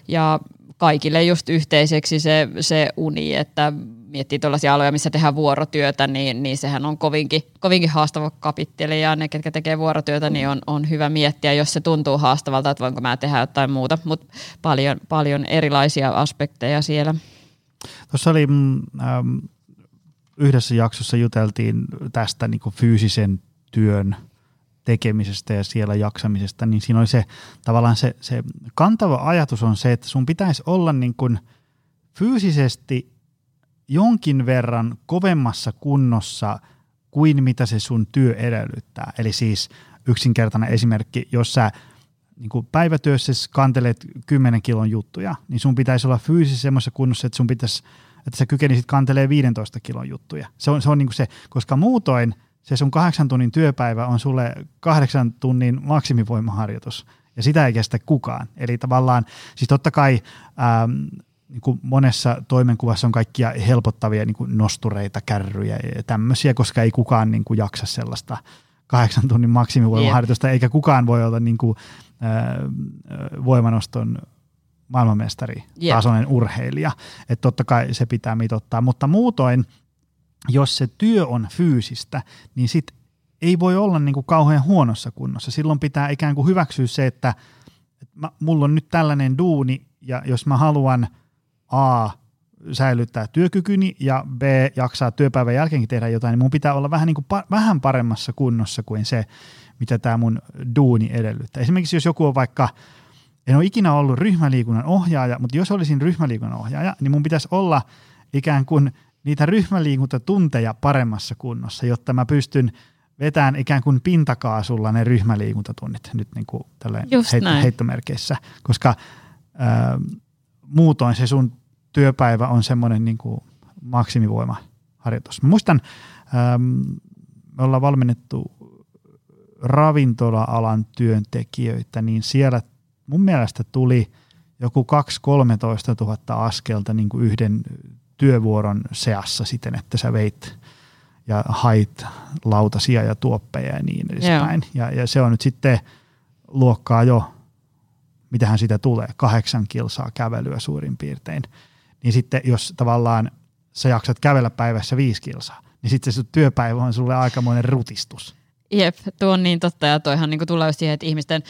Ja kaikille just yhteiseksi se, se uni, että miettii tuollaisia aloja, missä tehdään vuorotyötä, niin, niin sehän on kovinkin, kovinkin haastava kapitteli ja ne, ketkä tekee vuorotyötä, niin on, on hyvä miettiä, jos se tuntuu haastavalta, että voinko mä tehdä jotain muuta, mutta paljon, paljon erilaisia aspekteja siellä. Tuossa oli mm, ähm, yhdessä jaksossa juteltiin tästä niin fyysisen työn tekemisestä ja siellä jaksamisesta, niin siinä oli se tavallaan se, se kantava ajatus on se, että sun pitäisi olla niin kuin fyysisesti jonkin verran kovemmassa kunnossa kuin mitä se sun työ edellyttää. Eli siis yksinkertainen esimerkki, jos sä niin kuin päivätyössä kantelet 10 kilon juttuja, niin sun pitäisi olla fyysisesti semmoisessa kunnossa, että sun pitäisi, että sä kykenisit kantelee 15 kilon juttuja. Se on, se on niin kuin se, koska muutoin se sun kahdeksan tunnin työpäivä on sulle kahdeksan tunnin maksimivoimaharjoitus, ja sitä ei kestä kukaan. Eli tavallaan, siis totta kai ähm, niin kuin monessa toimenkuvassa on kaikkia helpottavia niin kuin nostureita, kärryjä ja tämmöisiä, koska ei kukaan niin kuin jaksa sellaista kahdeksan tunnin maksimivoimaharjoitusta, eikä kukaan voi olla niin kuin, äh, voimanoston maailmanmestari, yep. tasoinen urheilija. Että totta kai se pitää mitottaa, mutta muutoin, jos se työ on fyysistä, niin sit ei voi olla niin kuin kauhean huonossa kunnossa. Silloin pitää ikään kuin hyväksyä se, että, että mä, mulla on nyt tällainen duuni, ja jos mä haluan – A säilyttää työkykyni ja B jaksaa työpäivän jälkeenkin tehdä jotain, niin mun pitää olla vähän, niin kuin pa- vähän paremmassa kunnossa kuin se, mitä tämä mun duuni edellyttää. Esimerkiksi jos joku on vaikka, en ole ikinä ollut ryhmäliikunnan ohjaaja, mutta jos olisin ryhmäliikunnan ohjaaja, niin mun pitäisi olla ikään kuin niitä ryhmäliikuntatunteja paremmassa kunnossa, jotta mä pystyn vetään ikään kuin pintakaasulla ne ryhmäliikuntatunnit nyt niin kuin heit- heittomerkeissä, koska ää, muutoin se sun työpäivä on semmoinen niin kuin maksimivoimaharjoitus. Mä muistan, ähm, me ollaan valmennettu ravintola-alan työntekijöitä, niin siellä mun mielestä tuli joku 2-13 000 askelta niin kuin yhden työvuoron seassa siten, että sä veit ja hait lautasia ja tuoppeja ja niin edespäin. Ja, ja se on nyt sitten luokkaa jo mitähän sitä tulee, kahdeksan kilsaa kävelyä suurin piirtein, niin sitten jos tavallaan sä jaksat kävellä päivässä viisi kilsaa, niin sitten se työpäivä on sulle aikamoinen rutistus. Jep, tuo on niin totta ja toihan niin tulee siihen, että ihmisten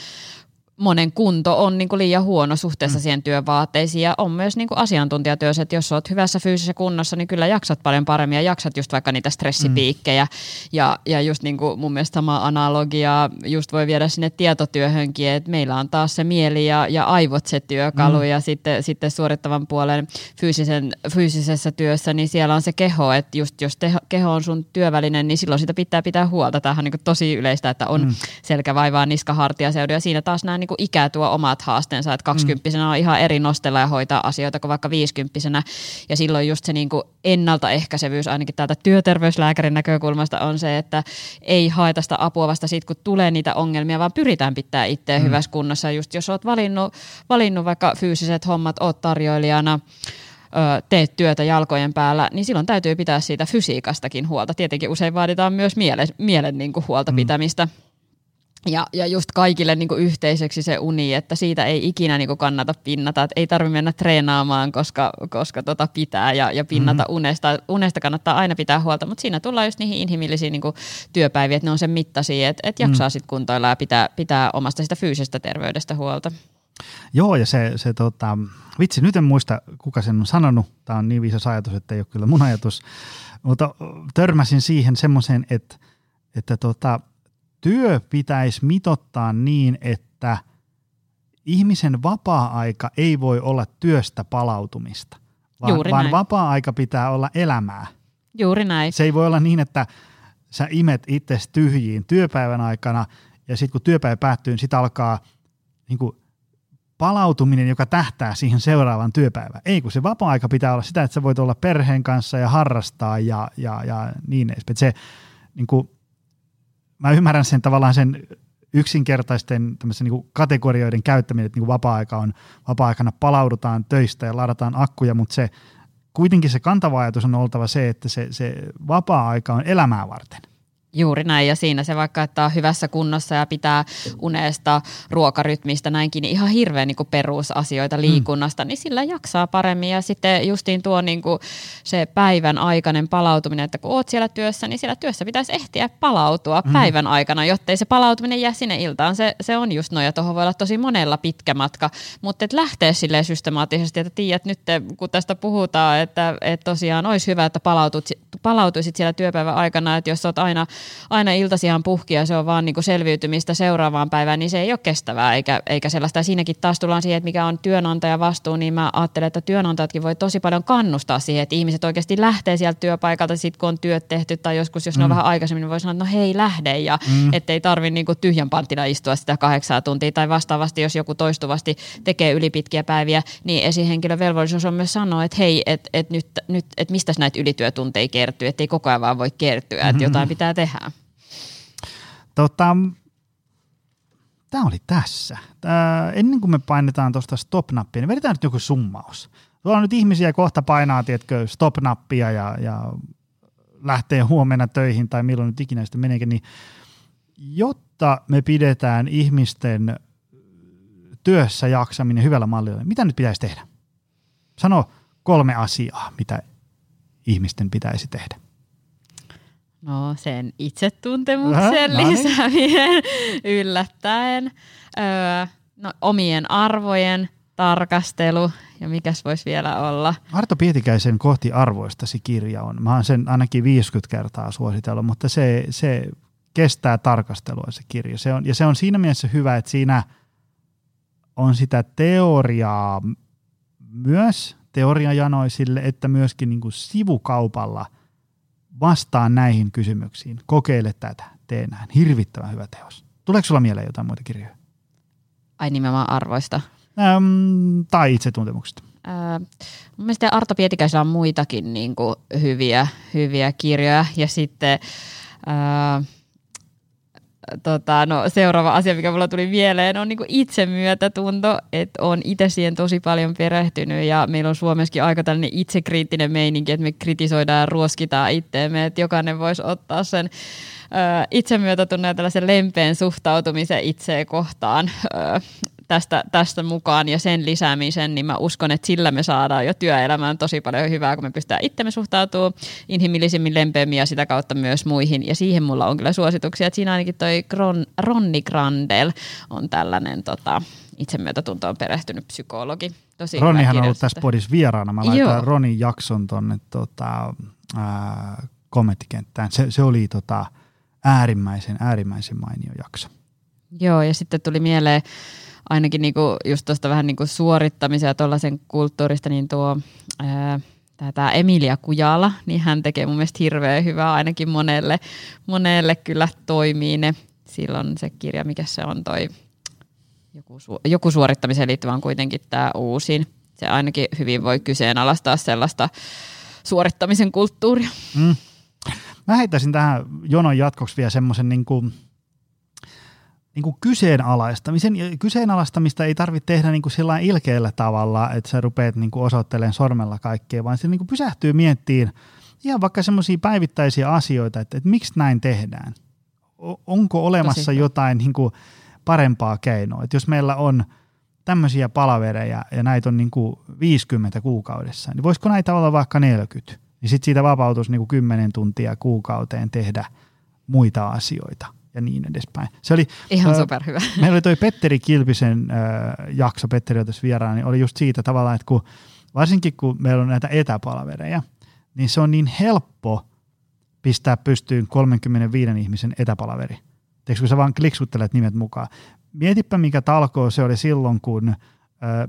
monen kunto on niin kuin liian huono suhteessa mm. siihen työvaatteisiin ja on myös niin kuin asiantuntijatyössä, että jos olet hyvässä fyysisessä kunnossa, niin kyllä jaksat paljon paremmin ja jaksat just vaikka niitä stressipiikkejä mm. ja, ja just niin kuin mun mielestä sama analogia just voi viedä sinne tietotyöhönkin, että meillä on taas se mieli ja, ja aivot se työkalu mm. ja sitten, sitten suorittavan puolen fyysisen, fyysisessä työssä, niin siellä on se keho, että just jos teho, keho on sun työvälinen, niin silloin sitä pitää pitää huolta. Tämähän on niin kuin tosi yleistä, että on mm. selkävaivaa, niska, hartiaseudu ja siinä taas nämä niin kuin ikä tuo omat haasteensa, että kaksikymppisenä mm. on ihan eri nostella ja hoitaa asioita kuin vaikka viisikymppisenä. Ja silloin just se niin kuin ennaltaehkäisevyys ainakin täältä työterveyslääkärin näkökulmasta on se, että ei haeta sitä apua vasta siitä, kun tulee niitä ongelmia, vaan pyritään pitää itseä mm. hyvässä kunnossa. Just jos oot valinnut, valinnut vaikka fyysiset hommat, oot tarjoilijana, teet työtä jalkojen päällä, niin silloin täytyy pitää siitä fysiikastakin huolta. Tietenkin usein vaaditaan myös mielen, mielen niin kuin huolta mm. pitämistä. Ja, ja just kaikille niin kuin yhteiseksi se uni, että siitä ei ikinä niin kuin kannata pinnata, että ei tarvitse mennä treenaamaan, koska, koska tota pitää ja, ja pinnata mm-hmm. unesta. Unesta kannattaa aina pitää huolta, mutta siinä tullaan just niihin inhimillisiin niin kuin työpäiviin, että ne on sen mittaisia, että, että jaksaa mm. sitten kuntoilla ja pitää, pitää omasta sitä fyysisestä terveydestä huolta. Joo, ja se, se tota, vitsi, nyt en muista, kuka sen on sanonut. Tämä on niin viisas ajatus, että ei ole kyllä mun ajatus. Mutta törmäsin siihen semmoiseen, että, että tota, työ pitäisi mitottaa niin, että ihmisen vapaa-aika ei voi olla työstä palautumista, vaan, Juuri vaan vapaa-aika pitää olla elämää. Juuri näin. Se ei voi olla niin, että sä imet itse tyhjiin työpäivän aikana ja sitten kun työpäivä päättyy, niin sitten alkaa niin kuin palautuminen, joka tähtää siihen seuraavaan työpäivään. Ei, kun se vapaa-aika pitää olla sitä, että sä voit olla perheen kanssa ja harrastaa ja, ja, ja niin edespäin. Se, niin kuin, mä ymmärrän sen tavallaan sen yksinkertaisten niin kategorioiden käyttäminen, että niin vapaa-aika on, vapaa-aikana palaudutaan töistä ja ladataan akkuja, mutta se kuitenkin se kantava ajatus on oltava se, että se, se vapaa-aika on elämää varten. Juuri näin, ja siinä se vaikka, että on hyvässä kunnossa ja pitää unesta, ruokarytmistä, näinkin, niin ihan hirveän niin kuin perusasioita mm. liikunnasta, mm. niin sillä jaksaa paremmin. Ja sitten justiin tuo niin kuin se päivän aikainen palautuminen, että kun oot siellä työssä, niin siellä työssä pitäisi ehtiä palautua mm. päivän aikana, jottei se palautuminen jää sinne iltaan. Se, se on just noin, ja tuohon voi olla tosi monella pitkä matka, mutta et lähtee silleen systemaattisesti, että tiedät nyt, kun tästä puhutaan, että, että tosiaan olisi hyvä, että palautuisit siellä työpäivän aikana, että jos olet aina aina iltasihan puhki ja se on vaan niin kuin selviytymistä seuraavaan päivään, niin se ei ole kestävää eikä, eikä sellaista. Ja siinäkin taas tullaan siihen, että mikä on työnantaja vastuu, niin mä ajattelen, että työnantajatkin voi tosi paljon kannustaa siihen, että ihmiset oikeasti lähtee sieltä työpaikalta sit kun on työt tehty tai joskus, jos mm. ne on mm. vähän aikaisemmin, niin voi sanoa, että no hei lähde ja mm. ettei tarvi niin kuin tyhjän panttina istua sitä kahdeksaa tuntia tai vastaavasti, jos joku toistuvasti tekee ylipitkiä päiviä, niin esihenkilön velvollisuus on myös sanoa, että hei, että et nyt, nyt et mistä näitä ylityötunteja kertyy, ettei koko ajan vaan voi kertyä, että mm-hmm. jotain pitää tehdä. Tota, tämä oli tässä. Tää, ennen kuin me painetaan tuosta stop-nappia, niin vedetään nyt joku summaus. Tuolla on nyt ihmisiä kohta painaa, tiedätkö, stop-nappia ja, ja lähtee huomenna töihin tai milloin nyt ikinä sitten meneekin, niin jotta me pidetään ihmisten työssä jaksaminen hyvällä mallilla, niin mitä nyt pitäisi tehdä? Sano kolme asiaa, mitä ihmisten pitäisi tehdä. No sen itsetuntemuksen no, lisääminen yllättäen. Öö, no, omien arvojen tarkastelu ja mikäs voisi vielä olla. Arto Pietikäisen Kohti arvoistasi kirja on. Mä oon sen ainakin 50 kertaa suositellut, mutta se, se kestää tarkastelua se kirja. Se on, ja se on siinä mielessä hyvä, että siinä on sitä teoriaa myös teoriajanoisille, että myöskin niin kuin sivukaupalla – vastaan näihin kysymyksiin, kokeile tätä, tee näin. Hirvittävän hyvä teos. Tuleeko sulla mieleen jotain muita kirjoja? Ai nimenomaan arvoista. Ähm, tai itsetuntemuksesta. Äh, mun mielestä Arto Pietikäisellä on muitakin niin kuin, hyviä, hyviä kirjoja. Ja sitten äh, tota, no, seuraava asia, mikä mulla tuli mieleen, on niin itsemyötätunto, että on itse siihen tosi paljon perehtynyt ja meillä on Suomessakin aika tällainen itsekriittinen meininki, että me kritisoidaan ja ruoskitaan itteemme, että jokainen voisi ottaa sen ö, itsemyötätunnon ja tällaisen lempeän suhtautumisen itseä kohtaan. Ö, tästä, tästä mukaan ja sen lisäämisen, niin mä uskon, että sillä me saadaan jo työelämään tosi paljon hyvää, kun me pystytään itsemme suhtautumaan inhimillisemmin, lempeämmin ja sitä kautta myös muihin. Ja siihen mulla on kyllä suosituksia, että siinä ainakin toi Gron, Ronni Grandel on tällainen tota, itsemyötätuntoon perehtynyt psykologi. Tosi Ronnihan on ollut tässä podissa vieraana. Mä laitan Joo. Ronin jakson tonne tota, kommenttikenttään. Se, se oli tota, äärimmäisen, äärimmäisen mainio jakso. Joo, ja sitten tuli mieleen ainakin niinku just tuosta vähän niinku suorittamisen ja tuollaisen kulttuurista, niin tuo ää, tämä Emilia Kujala, niin hän tekee mun mielestä hirveän hyvää, ainakin monelle, monelle kyllä toimii ne. Silloin se kirja, mikä se on toi, joku, su- joku suorittamiseen liittyvä on kuitenkin tämä uusin. Se ainakin hyvin voi kyseenalaistaa sellaista suorittamisen kulttuuria. Mm. Mä heittäisin tähän jonon jatkoksi vielä semmoisen niin kuin – niin kuin kyseenalaistamisen. Kyseenalaistamista ei tarvitse tehdä niin kuin sillä ilkeällä tavalla, että sä rupeat niin kuin osoittelemaan sormella kaikkea, vaan se niin kuin pysähtyy miettiin ihan vaikka semmoisia päivittäisiä asioita, että, että miksi näin tehdään. onko olemassa Tosi. jotain niin kuin parempaa keinoa? Että jos meillä on tämmöisiä palavereja ja näitä on niin kuin 50 kuukaudessa, niin voisiko näitä olla vaikka 40? Niin sitten siitä vapautus niin kuin 10 tuntia kuukauteen tehdä muita asioita ja niin edespäin. Se oli, Ihan äh, superhyvä. Meillä oli toi Petteri Kilpisen äh, jakso, Petteri on tässä vieraana, niin oli just siitä tavallaan, että kun, varsinkin kun meillä on näitä etäpalvereja, niin se on niin helppo pistää pystyyn 35 ihmisen etäpalaveri. Teekö, kun sä vaan kliksuttelet nimet mukaan. Mietipä, mikä talkoo se oli silloin, kun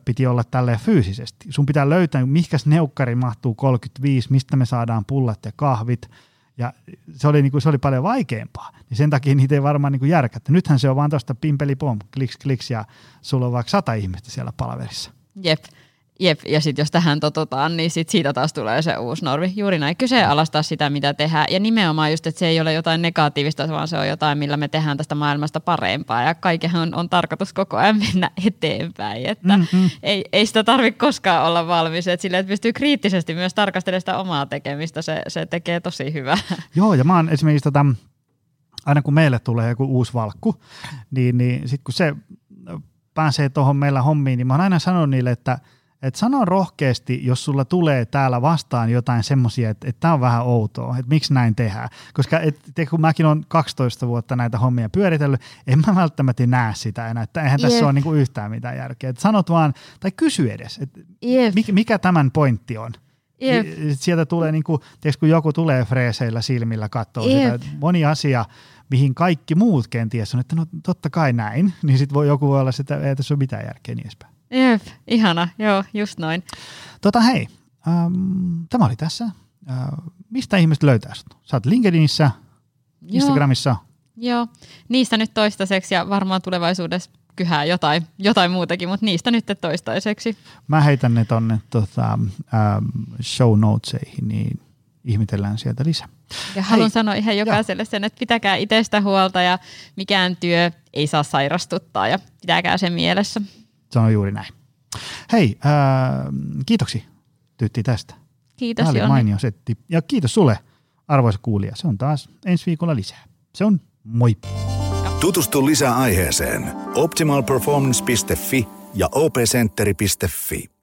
piti olla tälle fyysisesti. Sun pitää löytää, mihinkäs neukkari mahtuu 35, mistä me saadaan pullat ja kahvit – ja se oli, niin kuin, se oli paljon vaikeampaa. Niin sen takia niitä ei varmaan niin järkätty. Nythän se on vaan tuosta pimpeli pom, kliks kliks ja sulla on vaikka sata ihmistä siellä palaverissa. Jep. Jep, ja sitten jos tähän totutaan, niin sit siitä taas tulee se uusi normi. Juuri näin, kyseenalaistaa sitä, mitä tehdään. Ja nimenomaan just, että se ei ole jotain negatiivista, vaan se on jotain, millä me tehdään tästä maailmasta parempaa. Ja kaiken on, on tarkoitus koko ajan mennä eteenpäin. Että mm-hmm. ei, ei sitä tarvitse koskaan olla valmis. Että sille, että pystyy kriittisesti myös tarkastelemaan sitä omaa tekemistä, se, se tekee tosi hyvää. Joo, ja mä oon esimerkiksi tota, aina kun meille tulee joku uusi valkku, niin, niin sitten kun se pääsee tuohon meillä hommiin, niin mä oon aina sanonut niille, että – et sano rohkeasti, jos sulla tulee täällä vastaan jotain semmoisia, että, että tämä on vähän outoa, että miksi näin tehdään. Koska et, te, kun mäkin olen 12 vuotta näitä hommia pyöritellyt, en mä välttämättä näe sitä enää, että eihän tässä ole niinku yhtään mitään järkeä. Et sanot vaan, tai kysy edes, että mikä, mikä tämän pointti on. Yep. Sieltä tulee, niin kuin, tiedätkö, kun joku tulee freeseillä silmillä katsoo yep. sitä, moni asia, mihin kaikki muut kenties on, että no totta kai näin, niin sitten voi joku voi olla sitä, että ei tässä ole mitään järkeä niin edespäin. Jep, ihana, joo, just noin. Tota hei, ähm, tämä oli tässä. Äh, mistä ihmiset löytää sinut? Sä oot LinkedInissä, Instagramissa. Joo, joo. niistä nyt toistaiseksi ja varmaan tulevaisuudessa kyhää jotain, jotain muutakin, mutta niistä nyt toistaiseksi. Mä heitän ne tonne tota, ähm, show notesihin, niin ihmetellään sieltä lisää. Ja haluan Hei. sanoa ihan jokaiselle sen, että pitäkää itsestä huolta ja mikään työ ei saa sairastuttaa ja pitäkää sen mielessä. Se on juuri näin. Hei, äh, kiitoksi Tytti tästä. Kiitos Tämä oli mainio setti. Ja kiitos sulle, arvoisa kuulija. Se on taas ensi viikolla lisää. Se on moi. Tutustu lisää aiheeseen optimalperformance.fi ja opcenteri.fi.